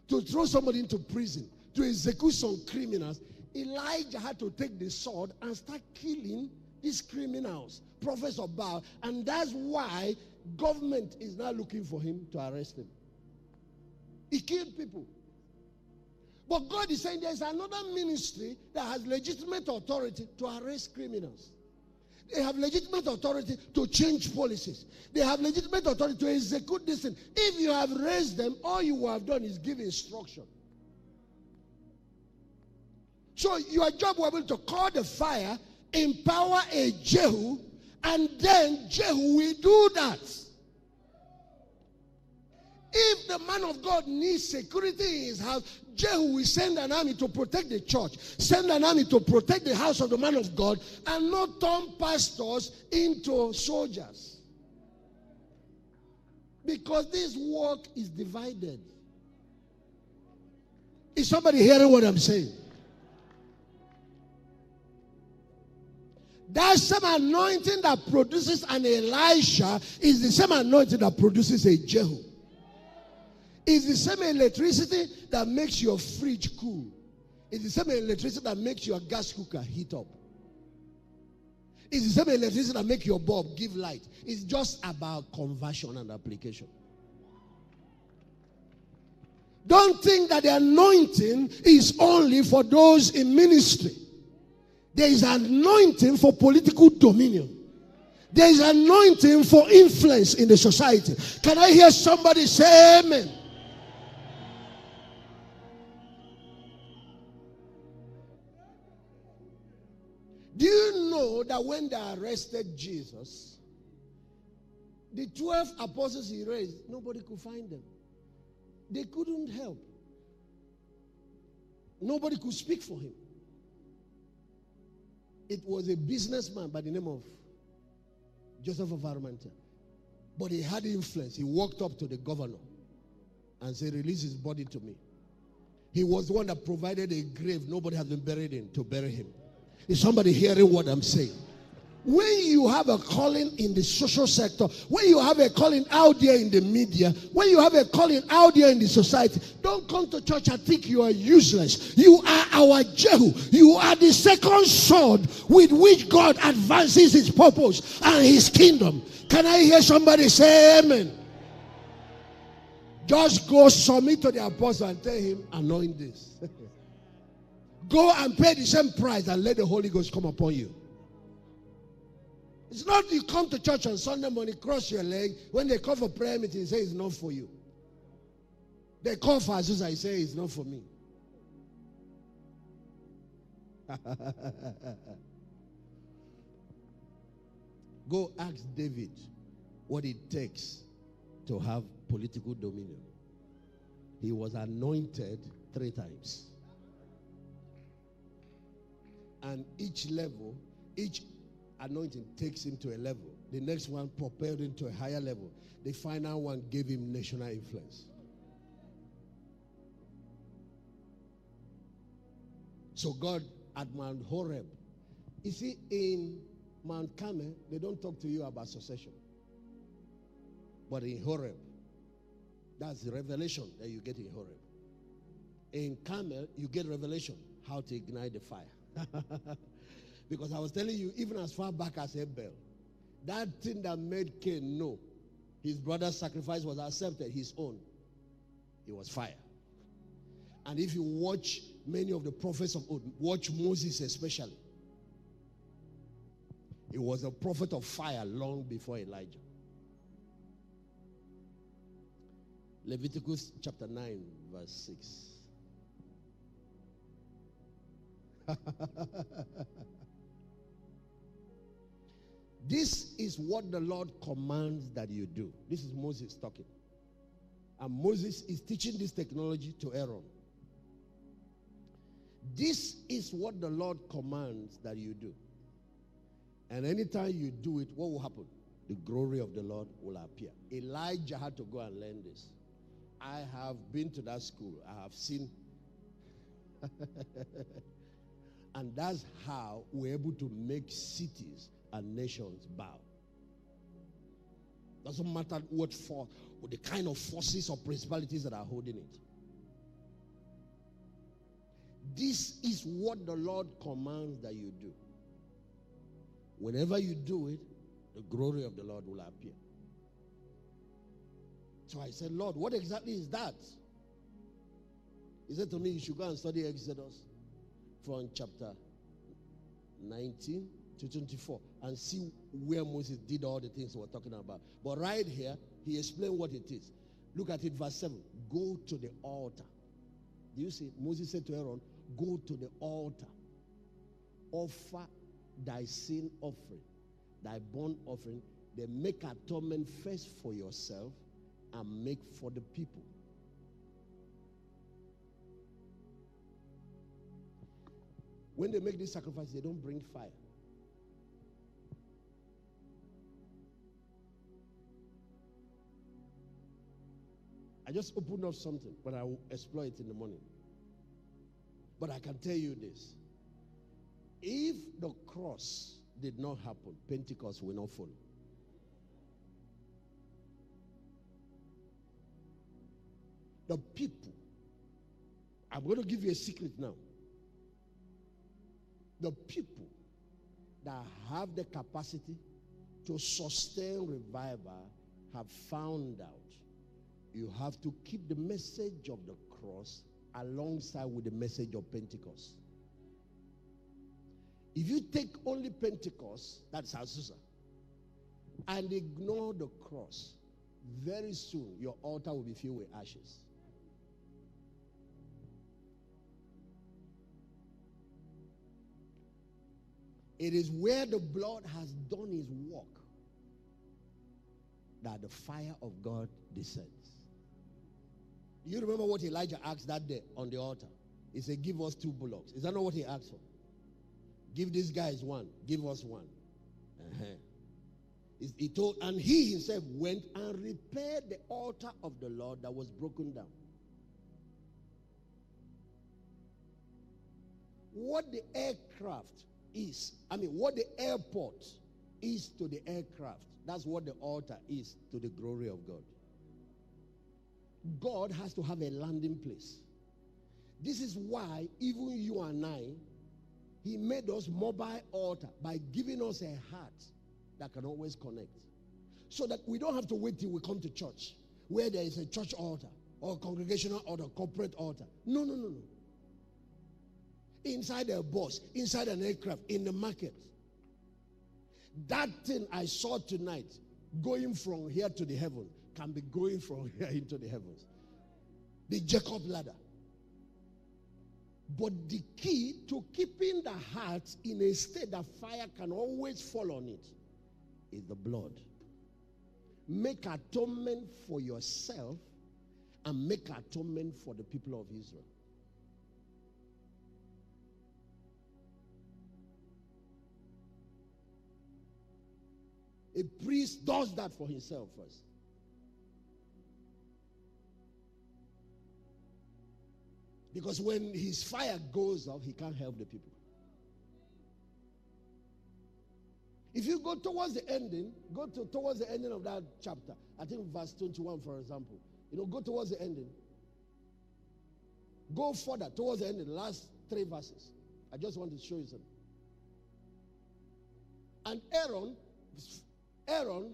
to throw somebody into prison, to execute some criminals, Elijah had to take the sword and start killing these criminals, prophets of Baal. And that's why government is now looking for him to arrest him. He killed people. But God is saying there's another ministry that has legitimate authority to arrest criminals. They have legitimate authority to change policies. They have legitimate authority to execute this thing. If you have raised them, all you have done is give instruction. So your job will be to call the fire, empower a Jehu, and then Jehu will do that. If the man of God needs security in his house, Jehu will send an army to protect the church, send an army to protect the house of the man of God, and not turn pastors into soldiers. Because this work is divided. Is somebody hearing what I'm saying? That same anointing that produces an Elisha is the same anointing that produces a Jehu. It's the same electricity that makes your fridge cool. It's the same electricity that makes your gas cooker heat up. It's the same electricity that makes your bulb give light. It's just about conversion and application. Don't think that the anointing is only for those in ministry. There is anointing for political dominion. There is anointing for influence in the society. Can I hear somebody say amen? Do you know that when they arrested Jesus, the 12 apostles he raised, nobody could find them. They couldn't help. Nobody could speak for him. It was a businessman by the name of Joseph of. But he had influence. He walked up to the governor and said, Release his body to me. He was the one that provided a grave nobody has been buried in to bury him. Is somebody hearing what I'm saying? When you have a calling in the social sector, when you have a calling out there in the media, when you have a calling out there in the society, don't come to church and think you are useless. You are our Jehu. You are the second sword with which God advances his purpose and his kingdom. Can I hear somebody say amen? Just go submit to the apostle and tell him, anoint this. [LAUGHS] go and pay the same price and let the Holy Ghost come upon you. It's not you come to church on Sunday morning, cross your leg. When they call for prayer meeting, say it's not for you. They call for Azusa, I say it's not for me. [LAUGHS] Go ask David what it takes to have political dominion. He was anointed three times. And each level, each anointing takes him to a level. The next one propelled him to a higher level. The final one gave him national influence. So God at Mount Horeb, you see, in Mount Carmel, they don't talk to you about succession. But in Horeb, that's the revelation that you get in Horeb. In Carmel, you get revelation how to ignite the fire. [LAUGHS] Because I was telling you, even as far back as Abel, that thing that made Cain know his brother's sacrifice was accepted, his own, it was fire. And if you watch many of the prophets of old, watch Moses especially, He was a prophet of fire long before Elijah. Leviticus chapter 9, verse 6. [LAUGHS] this is what the Lord commands that you do. This is Moses talking. And Moses is teaching this technology to Aaron. This is what the Lord commands that you do. And anytime you do it, what will happen? The glory of the Lord will appear. Elijah had to go and learn this. I have been to that school. I have seen. [LAUGHS] and that's how we're able to make cities and nations bow. Doesn't matter what for, the kind of forces or principalities that are holding it. This is what the Lord commands that you do. Whenever you do it, the glory of the Lord will appear. So I said, Lord, what exactly is that? He said to me, You should go and study Exodus from chapter 19 to 24 and see where Moses did all the things we're talking about. But right here, he explained what it is. Look at it, verse 7. Go to the altar. Do you see? Moses said to Aaron, Go to the altar, offer thy sin offering, thy burnt offering, then make atonement first for yourself and make for the people. When they make this sacrifice, they don't bring fire. I just opened up something, but I will explore it in the morning. But I can tell you this if the cross did not happen, Pentecost will not follow. The people, I'm going to give you a secret now. The people that have the capacity to sustain revival have found out you have to keep the message of the cross alongside with the message of Pentecost. If you take only Pentecost, that's Azusa, and ignore the cross, very soon your altar will be filled with ashes. It is where the blood has done his work that the fire of God descends. You remember what Elijah asked that day on the altar? He said, Give us two bullocks. Is that not what he asked for? Give these guys one. Give us one. Uh-huh. He told, and he himself went and repaired the altar of the Lord that was broken down. What the aircraft is, I mean, what the airport is to the aircraft, that's what the altar is to the glory of God. God has to have a landing place. This is why even you and I, He made us mobile altar by giving us a heart that can always connect. So that we don't have to wait till we come to church where there is a church altar or congregational or corporate altar. No, no, no, no. Inside a bus, inside an aircraft, in the market. That thing I saw tonight going from here to the heaven can be going from here into the heavens. The Jacob ladder. But the key to keeping the heart in a state that fire can always fall on it is the blood. Make atonement for yourself and make atonement for the people of Israel. A priest does that for himself first. Because when his fire goes off, he can't help the people. If you go towards the ending, go to towards the ending of that chapter. I think verse 21, for example. You know, go towards the ending. Go further towards the ending, the last three verses. I just want to show you something. And Aaron, Aaron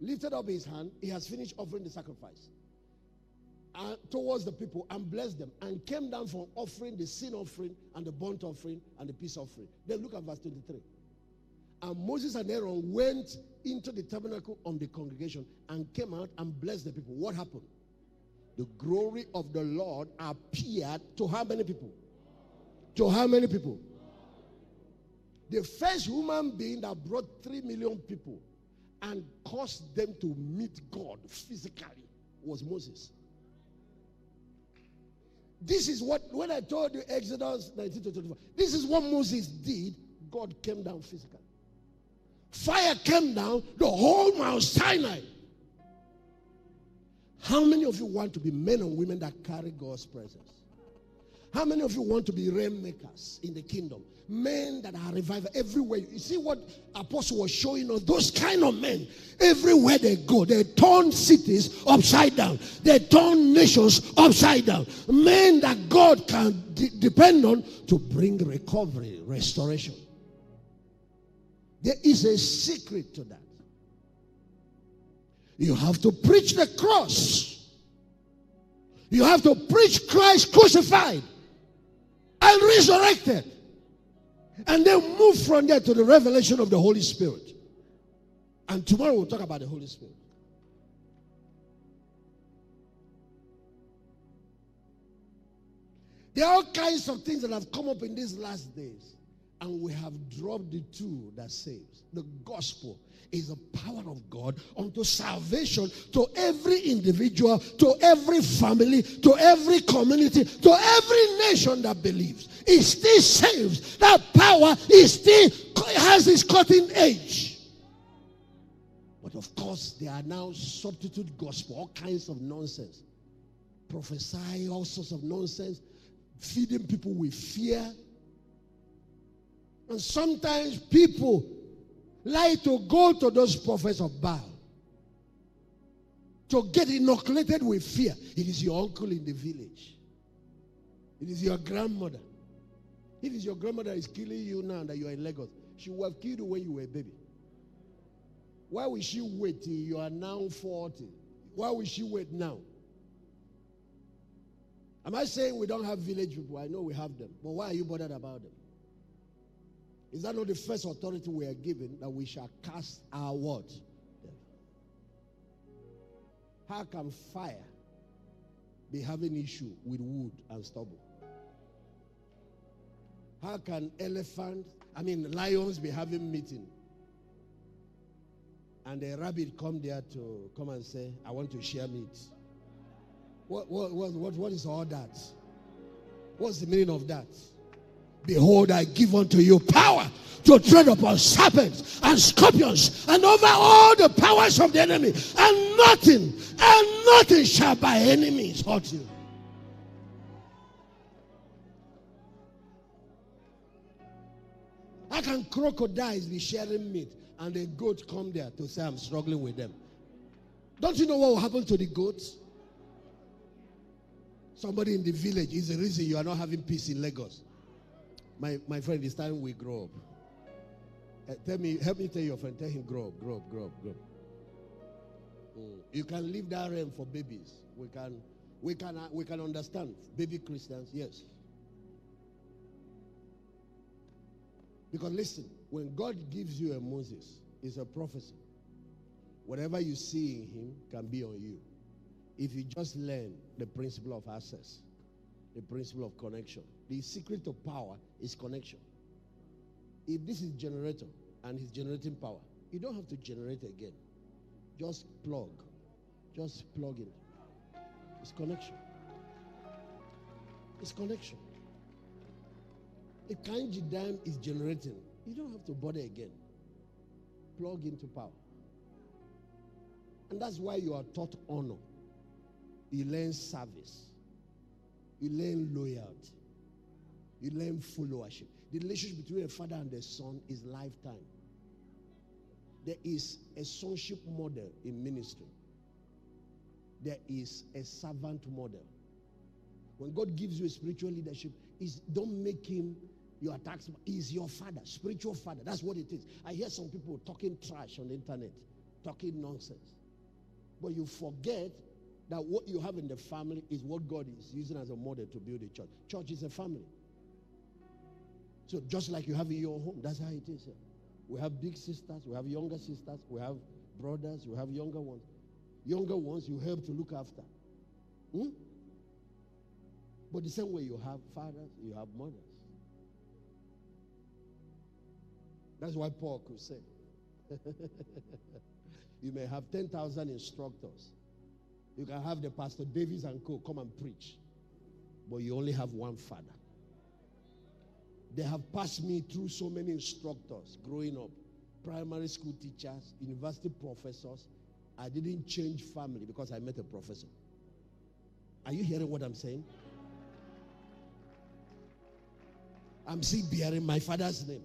lifted up his hand. He has finished offering the sacrifice uh, towards the people and blessed them and came down from offering the sin offering and the burnt offering and the peace offering. Then look at verse 23. And Moses and Aaron went into the tabernacle of the congregation and came out and blessed the people. What happened? The glory of the Lord appeared to how many people? To how many people? The first human being that brought three million people and caused them to meet God physically was Moses. This is what, when I told you Exodus 19 to 24, this is what Moses did. God came down physically. Fire came down the whole Mount Sinai. How many of you want to be men and women that carry God's presence? How many of you want to be rainmakers in the kingdom? Men that are revived everywhere. You see what Apostle was showing us? Those kind of men, everywhere they go, they turn cities upside down. They turn nations upside down. Men that God can de- depend on to bring recovery, restoration. There is a secret to that. You have to preach the cross. You have to preach Christ crucified and resurrected. And then move from there to the revelation of the Holy Spirit. And tomorrow we'll talk about the Holy Spirit. There are all kinds of things that have come up in these last days. And we have dropped the two that saves. The gospel is the power of God unto salvation to every individual, to every family, to every community, to every nation that believes. It still saves. That power is still has its cutting edge. But of course, there are now substitute gospel, all kinds of nonsense. Prophesy all sorts of nonsense, feeding people with fear. And sometimes people like to go to those prophets of Baal to get inoculated with fear. It is your uncle in the village, it is your grandmother. It's your grandmother is killing you now that you are in Lagos, she would have killed you when you were a baby. Why will she wait till you are now 40? Why will she wait now? Am I saying we don't have village people? I know we have them. But why are you bothered about them? Is that not the first authority we are given that we shall cast our word? How can fire be having issue with wood and stubble? How can elephants, I mean lions be having meeting? And a rabbit come there to come and say, I want to share meat. What, what, what, what, what is all that? What's the meaning of that? Behold, I give unto you power to tread upon serpents and scorpions and over all the powers of the enemy, and nothing, and nothing shall by enemies hurt you. How can crocodiles be sharing meat and the goat come there to say, I'm struggling with them? Don't you know what will happen to the goats? Somebody in the village is the reason you are not having peace in Lagos. My, my friend, it's time we grow up. Uh, tell me, help me tell your friend, tell him grow up, grow up, grow up, grow up. Mm. You can leave that realm for babies. We can, we can, uh, we can understand baby Christians, yes. Because listen, when God gives you a Moses, it's a prophecy. Whatever you see in him can be on you. If you just learn the principle of access, the principle of connection. The secret of power is connection. If this is generator and he's generating power, you don't have to generate again. Just plug. Just plug in. It's connection. It's connection. If Kainji Dam is generating, you don't have to bother again. Plug into power. And that's why you are taught honor. You learn service. You learn loyalty. You learn followership. The relationship between a father and a son is lifetime. There is a sonship model in ministry. There is a servant model. When God gives you a spiritual leadership, is don't make him your tax. He's your father, spiritual father. That's what it is. I hear some people talking trash on the internet, talking nonsense. But you forget that what you have in the family is what God is using as a model to build a church. Church is a family. So just like you have in your home, that's how it is. We have big sisters, we have younger sisters, we have brothers, we have younger ones. Younger ones you help to look after. Hmm? But the same way you have fathers, you have mothers. That's why Paul could say, [LAUGHS] you may have 10,000 instructors. You can have the Pastor Davis and Co. come and preach. But you only have one father. They have passed me through so many instructors growing up primary school teachers, university professors. I didn't change family because I met a professor. Are you hearing what I'm saying? I'm still bearing my father's name.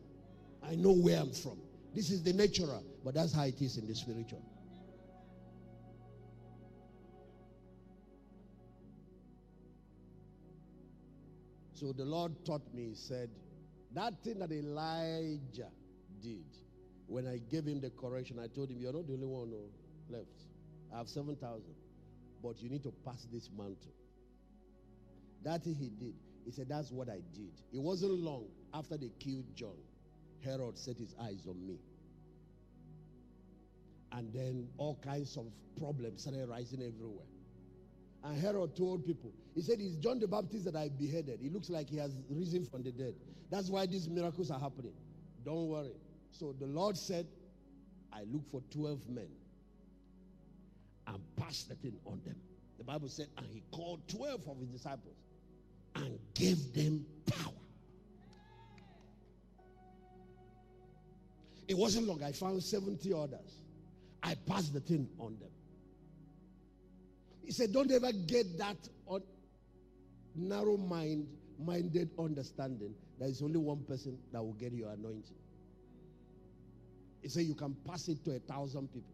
I know where I'm from. This is the natural, but that's how it is in the spiritual. So the Lord taught me, he said, that thing that Elijah did, when I gave him the correction, I told him, You're not the only one oh, left. I have 7,000. But you need to pass this mantle. That thing he did. He said, That's what I did. It wasn't long after they killed John. Herod set his eyes on me. And then all kinds of problems started rising everywhere. And Herod told people, he said, It's John the Baptist that I beheaded. It looks like he has risen from the dead. That's why these miracles are happening. Don't worry. So the Lord said, I look for 12 men and passed the thing on them. The Bible said, and he called 12 of his disciples and gave them power. It wasn't long. I found 70 others. I passed the thing on them. He said, Don't ever get that narrow mind, minded understanding. There is only one person that will get your anointing. He said, You can pass it to a thousand people,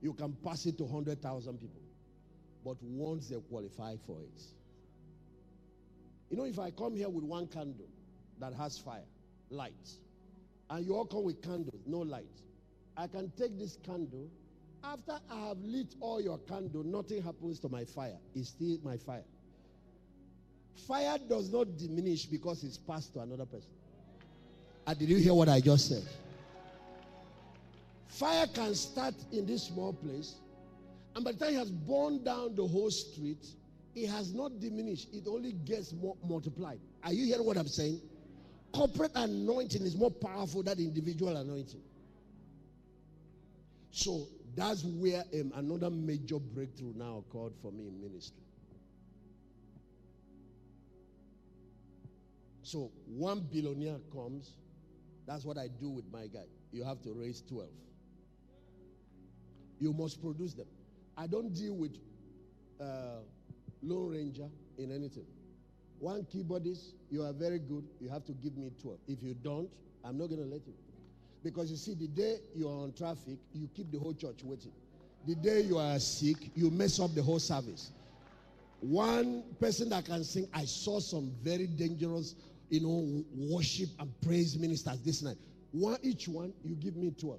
you can pass it to 100,000 people. But once they qualify for it, you know, if I come here with one candle that has fire, light, and you all come with candles, no light, I can take this candle. After I have lit all your candle, nothing happens to my fire. It's still my fire. Fire does not diminish because it's passed to another person. And ah, did you hear what I just said? Fire can start in this small place, and by the time it has burned down the whole street, it has not diminished. It only gets more multiplied. Are you hearing what I'm saying? Corporate anointing is more powerful than individual anointing. So that's where um, another major breakthrough now occurred for me in ministry. So one billionaire comes. That's what I do with my guy. You have to raise 12. You must produce them. I don't deal with uh, Lone Ranger in anything. One keyboardist, you are very good. You have to give me 12. If you don't, I'm not going to let you. Because you see, the day you are on traffic, you keep the whole church waiting. The day you are sick, you mess up the whole service. One person that can sing, I saw some very dangerous, you know, worship and praise ministers this night. One each one, you give me 12.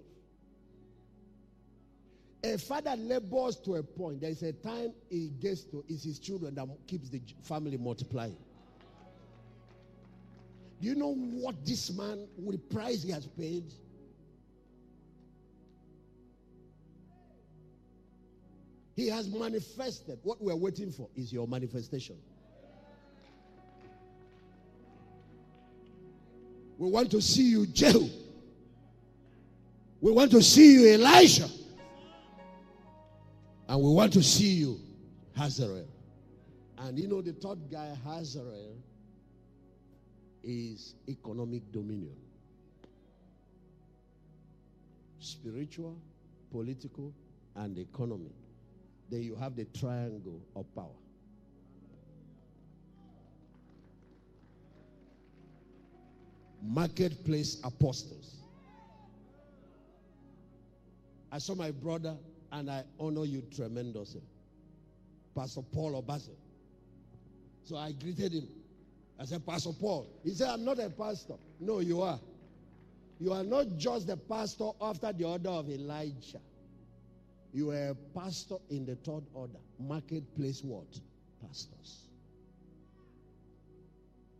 A father labors to a point. There is a time he gets to, it's his children that keeps the family multiplying. Do you know what this man, with the price he has paid? He has manifested. What we're waiting for is your manifestation. We want to see you, Jehu. We want to see you, Elijah. And we want to see you, Hazael. And you know, the third guy, Hazael, is economic dominion spiritual, political, and economy. Then you have the triangle of power. Marketplace apostles. I saw my brother and I honor you tremendously. Pastor Paul Obasa. So I greeted him. I said, Pastor Paul. He said, I'm not a pastor. No, you are. You are not just the pastor after the order of Elijah. You are a pastor in the third order. Marketplace what? Pastors.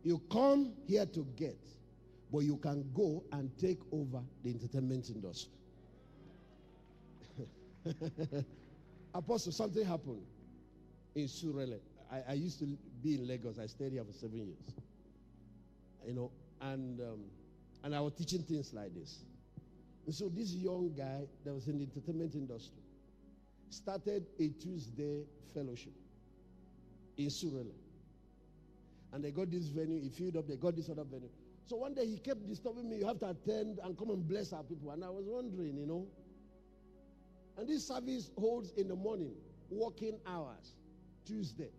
You come here to get, but you can go and take over the entertainment industry. [LAUGHS] Apostle, something happened in Surulere. I, I, used to be in Lagos. I stayed here for seven years. You know, and um, and I was teaching things like this. And so this young guy that was in the entertainment industry started a Tuesday fellowship in Surulere. And they got this venue, he filled up, they got this other venue. So one day he kept disturbing me, you have to attend and come and bless our people. And I was wondering, you know. And this service holds in the morning, working hours, Tuesday.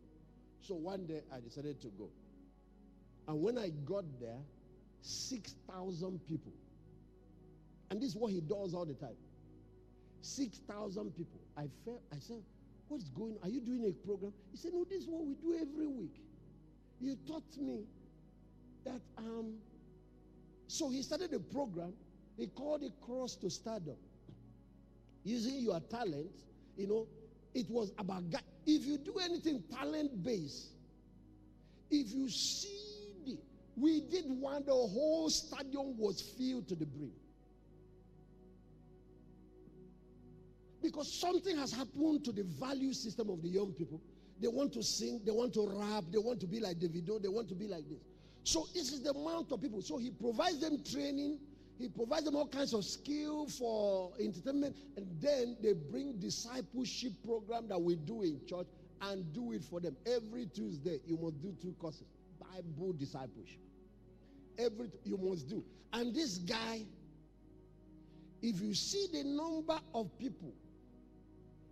So one day I decided to go. And when I got there, 6,000 people. And this is what he does all the time. 6,000 people. I felt, I said, what's going on? Are you doing a program? He said, no, this is what we do every week. You taught me that, um, so he started a program. He called it Cross to Stardom. Using your talent, you know, it was about, if you do anything talent based, if you see the, we did one, the whole stadium was filled to the brim. Because something has happened to the value system of the young people. They want to sing, they want to rap, they want to be like Davido, they want to be like this. So this is the amount of people. So he provides them training, he provides them all kinds of skill for entertainment, and then they bring discipleship program that we do in church and do it for them. Every Tuesday, you must do two courses. Bible discipleship. Every you must do. And this guy, if you see the number of people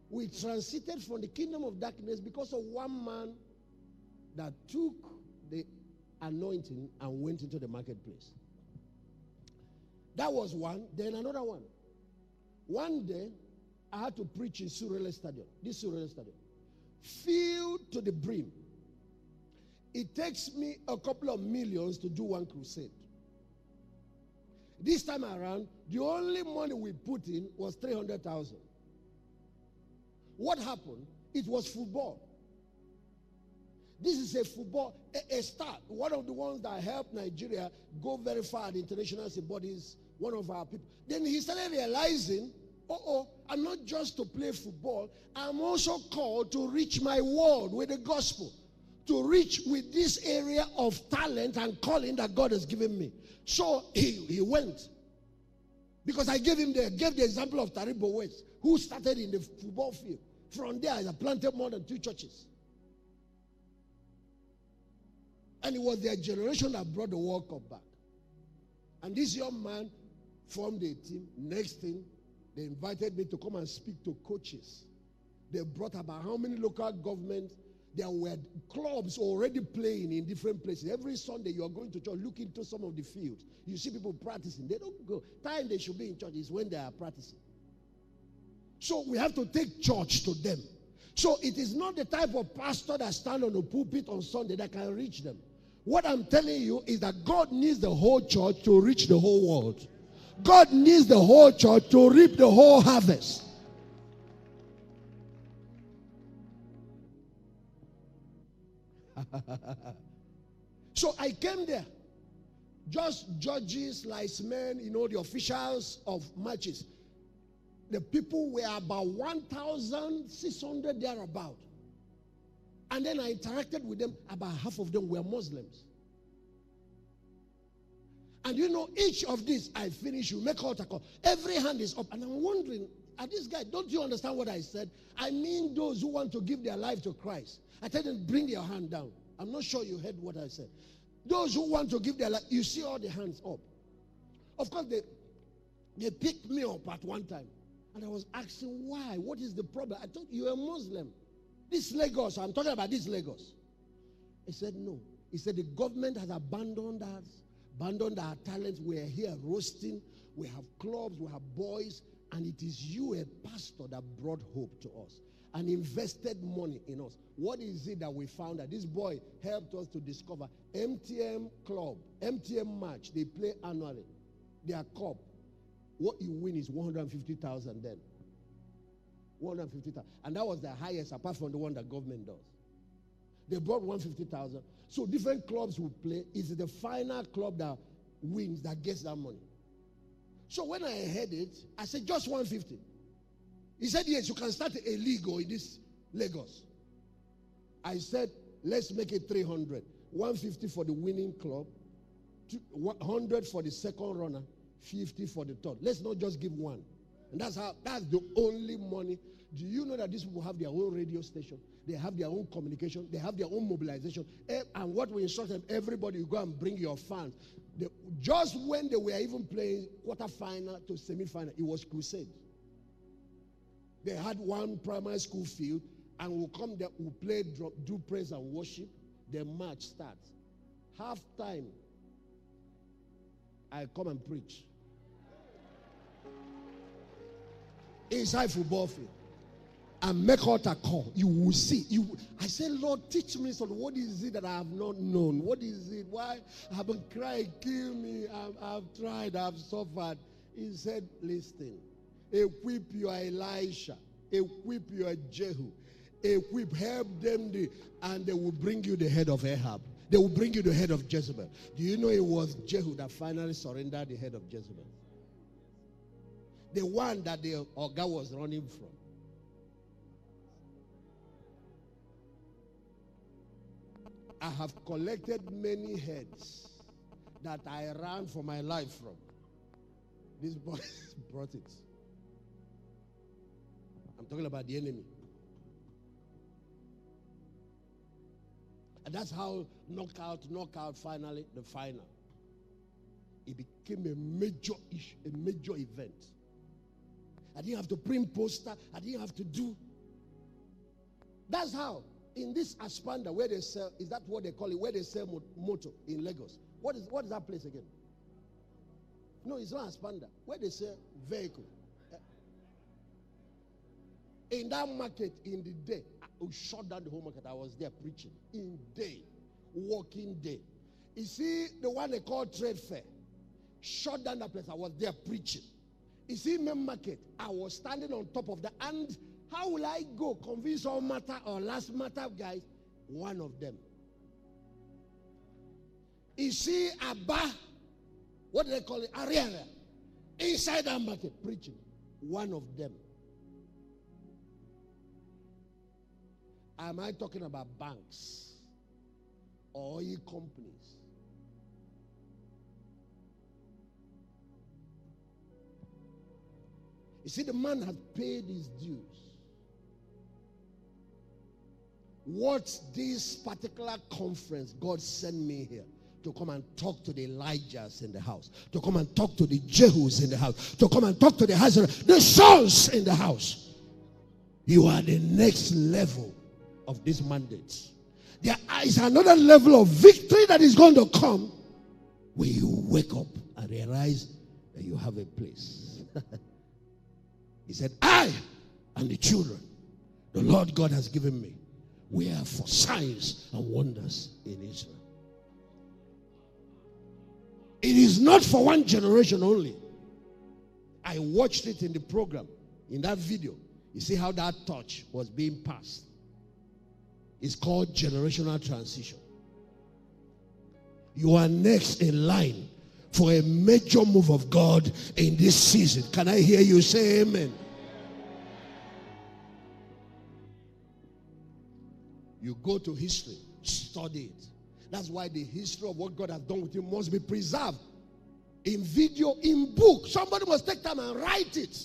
we transited from the kingdom of darkness because of one man that took the anointing and went into the marketplace. That was one. Then another one. One day, I had to preach in Surulere Stadium, this Surulere Stadium, filled to the brim. It takes me a couple of millions to do one crusade. This time around, the only money we put in was 300,000. What happened? It was football. This is a football, a, a start. One of the ones that helped Nigeria go very far at international bodies, one of our people. Then he started realizing, oh, oh, I'm not just to play football, I'm also called to reach my world with the gospel, to reach with this area of talent and calling that God has given me. So he, he went. Because I gave him the gave the example of Taribo West, who started in the football field. From there, I planted more than two churches. And it was their generation that brought the World Cup back. And this young man formed a team. Next thing, they invited me to come and speak to coaches. They brought about how many local governments there were clubs already playing in different places. Every Sunday you are going to church, look into some of the fields. You see people practicing. They don't go. Time they should be in church is when they are practicing. So we have to take church to them. So it is not the type of pastor that stand on the pulpit on Sunday that can reach them. What I'm telling you is that God needs the whole church to reach the whole world. God needs the whole church to reap the whole harvest. [LAUGHS] so I came there. Just judges, linesmen, you know, the officials of matches the people were about 1,600 thereabout. And then I interacted with them. About half of them were Muslims. And you know, each of these I finish, you make altar call. Every hand is up. And I'm wondering, at this guy, don't you understand what I said? I mean those who want to give their life to Christ. I tell them, bring your hand down. I'm not sure you heard what I said. Those who want to give their life, you see all the hands up. Of course, they, they picked me up at one time. And I was asking why? What is the problem? I thought you were a Muslim. This Lagos, I'm talking about this Lagos. He said, No. He said, The government has abandoned us, abandoned our talents. We are here roasting. We have clubs, we have boys. And it is you, a pastor, that brought hope to us and invested money in us. What is it that we found that this boy helped us to discover? MTN Club, MTN Match, they play annually. Their cup what you win is 150,000 then. 150,000. And that was the highest apart from the one that government does. They brought 150,000. So different clubs will play. It's the final club that wins that gets that money. So when I heard it, I said, just 150. He said, yes, you can start a league in this Lagos. I said, let's make it 300. 150 for the winning club, 100 for the second runner, 50 for the third. Let's not just give one. And that's how that's the only money. Do you know that these people have their own radio station? They have their own communication, they have their own mobilization. Eh, and what we instruct them, everybody, you go and bring your fans. They, just when they were even playing quarterfinal to semi-final, it was crusade. They had one primary school field, and we'll come there, we'll play, do praise and worship. The match starts. Half time, I come and preach. Inside football field. And make altar call. You will see. You I say, Lord, teach me something. What is it that I have not known? What is it? Why I have been crying, kill me. I've, I've tried, I've suffered. He said, Listen, equip your Elisha, equip your Jehu, equip, help them, the, and they will bring you the head of Ahab. They will bring you the head of Jezebel. Do you know it was Jehu that finally surrendered the head of Jezebel? The one that the Oga was running from. I have collected many heads that I ran for my life from. This boy [LAUGHS] brought it. I'm talking about the enemy. And that's how knockout, knockout, finally, the final. It became a major issue, a major event. I didn't have to print poster. I didn't have to do. That's how. In this Aspamda, where they sell, is that what they call it? Where they sell motor in Lagos. What is what is that place again? No, it's not Aspamda. Where they sell vehicle. Eh. In that market, in the day, who oh, shut down the whole market. I was there preaching in day, working day. You see, the one they call trade fair, shut down that place. I was there preaching. You see, main market, I was standing on top of the And how will I go convince all matter or last matter guys? One of them. You see, Aba, what do they call it? Ariaria. Inside that market, preaching. One of them. Am I talking about banks or oil companies? You see, the man has paid his dues. What's this particular conference God sent me here? to come and talk to the Elijahs in the house, to come and talk to the Jehus in the house, to come and talk to the Hazarah, the sons in the house. You are the next level of these mandates. There is another level of victory that is going to come when you wake up and realize that you have a place. [LAUGHS] he said, I and the children the Lord God has given me, we are for signs and wonders in Israel. It is not for one generation only. I watched it in the program, in that video. You see how that touch was being passed It's called generational transition. You are next in line for a major move of God in this season. Can I hear you say amen? You go to history, study it. That's why the history of what God has done with you must be preserved in video, in book. Somebody must take time and write it.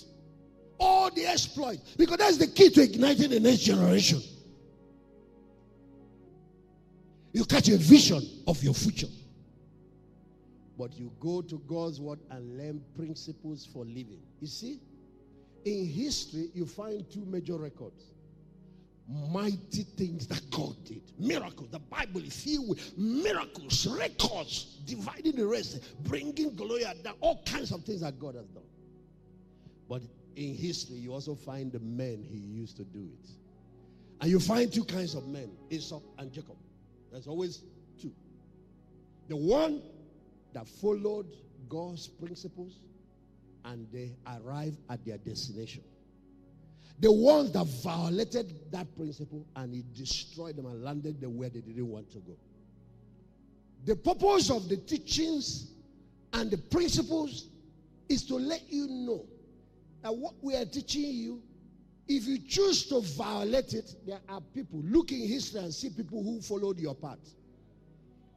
All the exploits. Because that's the key to igniting the next generation. You catch a vision of your future. But you go to God's word and learn principles for living. You see, in history, you find two major records. Mighty things that God did. Miracles. The Bible is filled with miracles, records, dividing the rest, bringing glory all kinds of things that God has done. But in history, you also find the men he used to do it. And you find two kinds of men Esau and Jacob. There's always two. The one that followed God's principles and they arrived at their destination. The ones that violated that principle and it destroyed them and landed them where they didn't want to go. The purpose of the teachings And the principles is to let you know that what we are teaching you, if you choose to violate it, there are people. Look in history and see people who followed your path.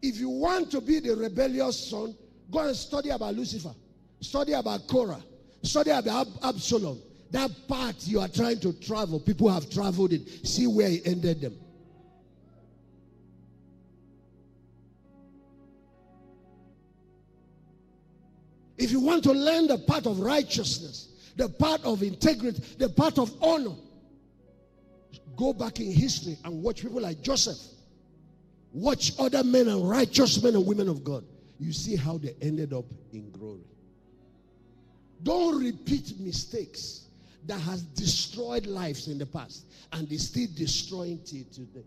If you want to be the rebellious son, go and study about Lucifer, study about Korah, study about Absalom. That path you are trying to travel, people have traveled it. See where he ended them. If you want to learn the path of righteousness, the path of integrity, the path of honor, go back in history and watch people like Joseph. Watch other men and righteous men and women of God. You see how they ended up in glory. Don't repeat mistakes that has destroyed lives in the past and is still destroying today.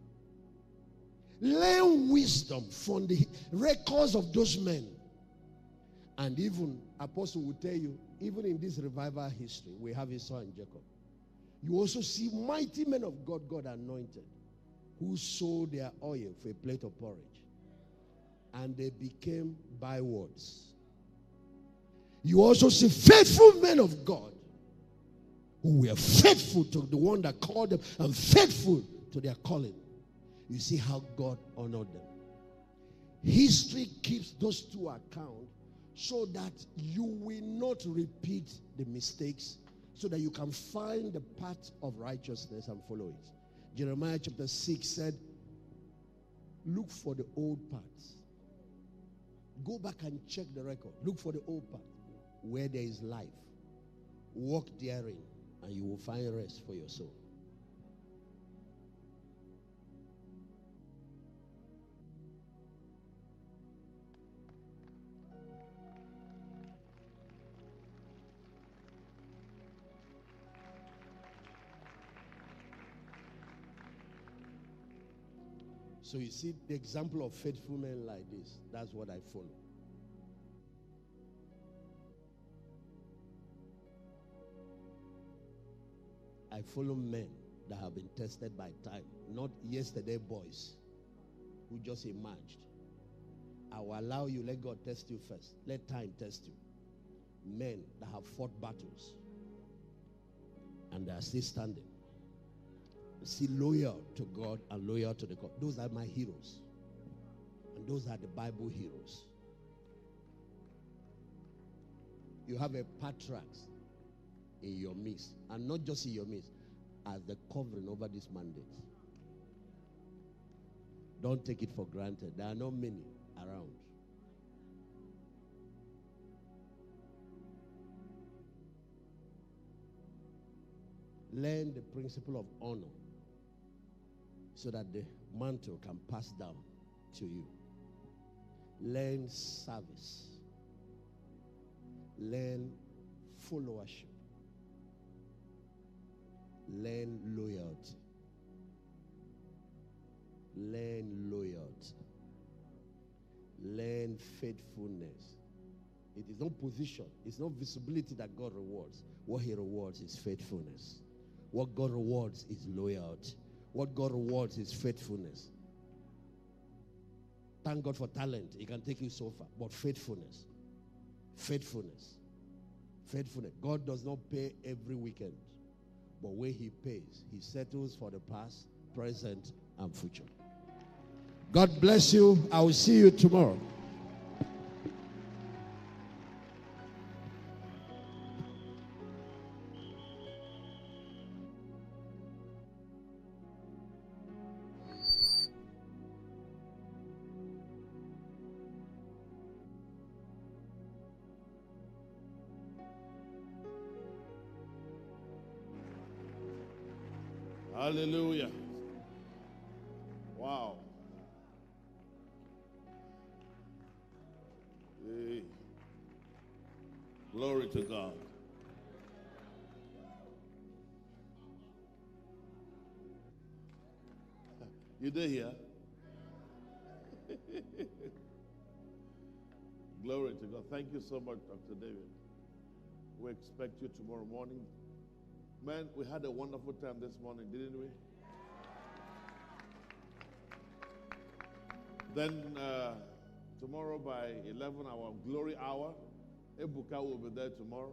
Learn wisdom from the records of those men and even Apostle will tell you, even in this revival history, we have Esau and Jacob. You also see mighty men of God, God anointed, who sold their oil for a plate of porridge. And they became bywords. You also see faithful men of God who were faithful to the one that called them and faithful to their calling. You see how God honored them. History keeps those two accounts so that you will not repeat the mistakes, so that you can find the path of righteousness and follow it. Jeremiah chapter 6 said, Look for the old paths. Go back and check the record. Look for the old path where there is life. Walk therein, and you will find rest for your soul. So you see the example of faithful men like this. That's what I follow. I follow men that have been tested by time, not yesterday boys who just emerged. I will allow you, let God test you first. Let time test you. Men that have fought battles and they are still standing see loyal to God and loyal to the God. Those are my heroes. And those are the Bible heroes. You have a patriarch in your midst, and not just in your midst, as the covering over this mandate. Don't take it for granted. There are not many around. Learn the principle of honor so that the mantle can pass down to you. Learn service. Learn followership. Learn loyalty. Learn loyalty. Learn faithfulness. It is not position, it's not visibility that God rewards. What He rewards is faithfulness. What God rewards is loyalty. What God rewards is faithfulness. Thank God for talent. He can take you so far. But faithfulness. Faithfulness. Faithfulness. God does not pay every weekend. But when He pays, He settles for the past, present, and future. God bless you. I will see you tomorrow. You did here? Glory to God. Thank you so much, Dr. David. We expect you tomorrow morning. Man, we had a wonderful time this morning, didn't we? Then uh, tomorrow by 11, our glory hour. Ebuka will be there tomorrow.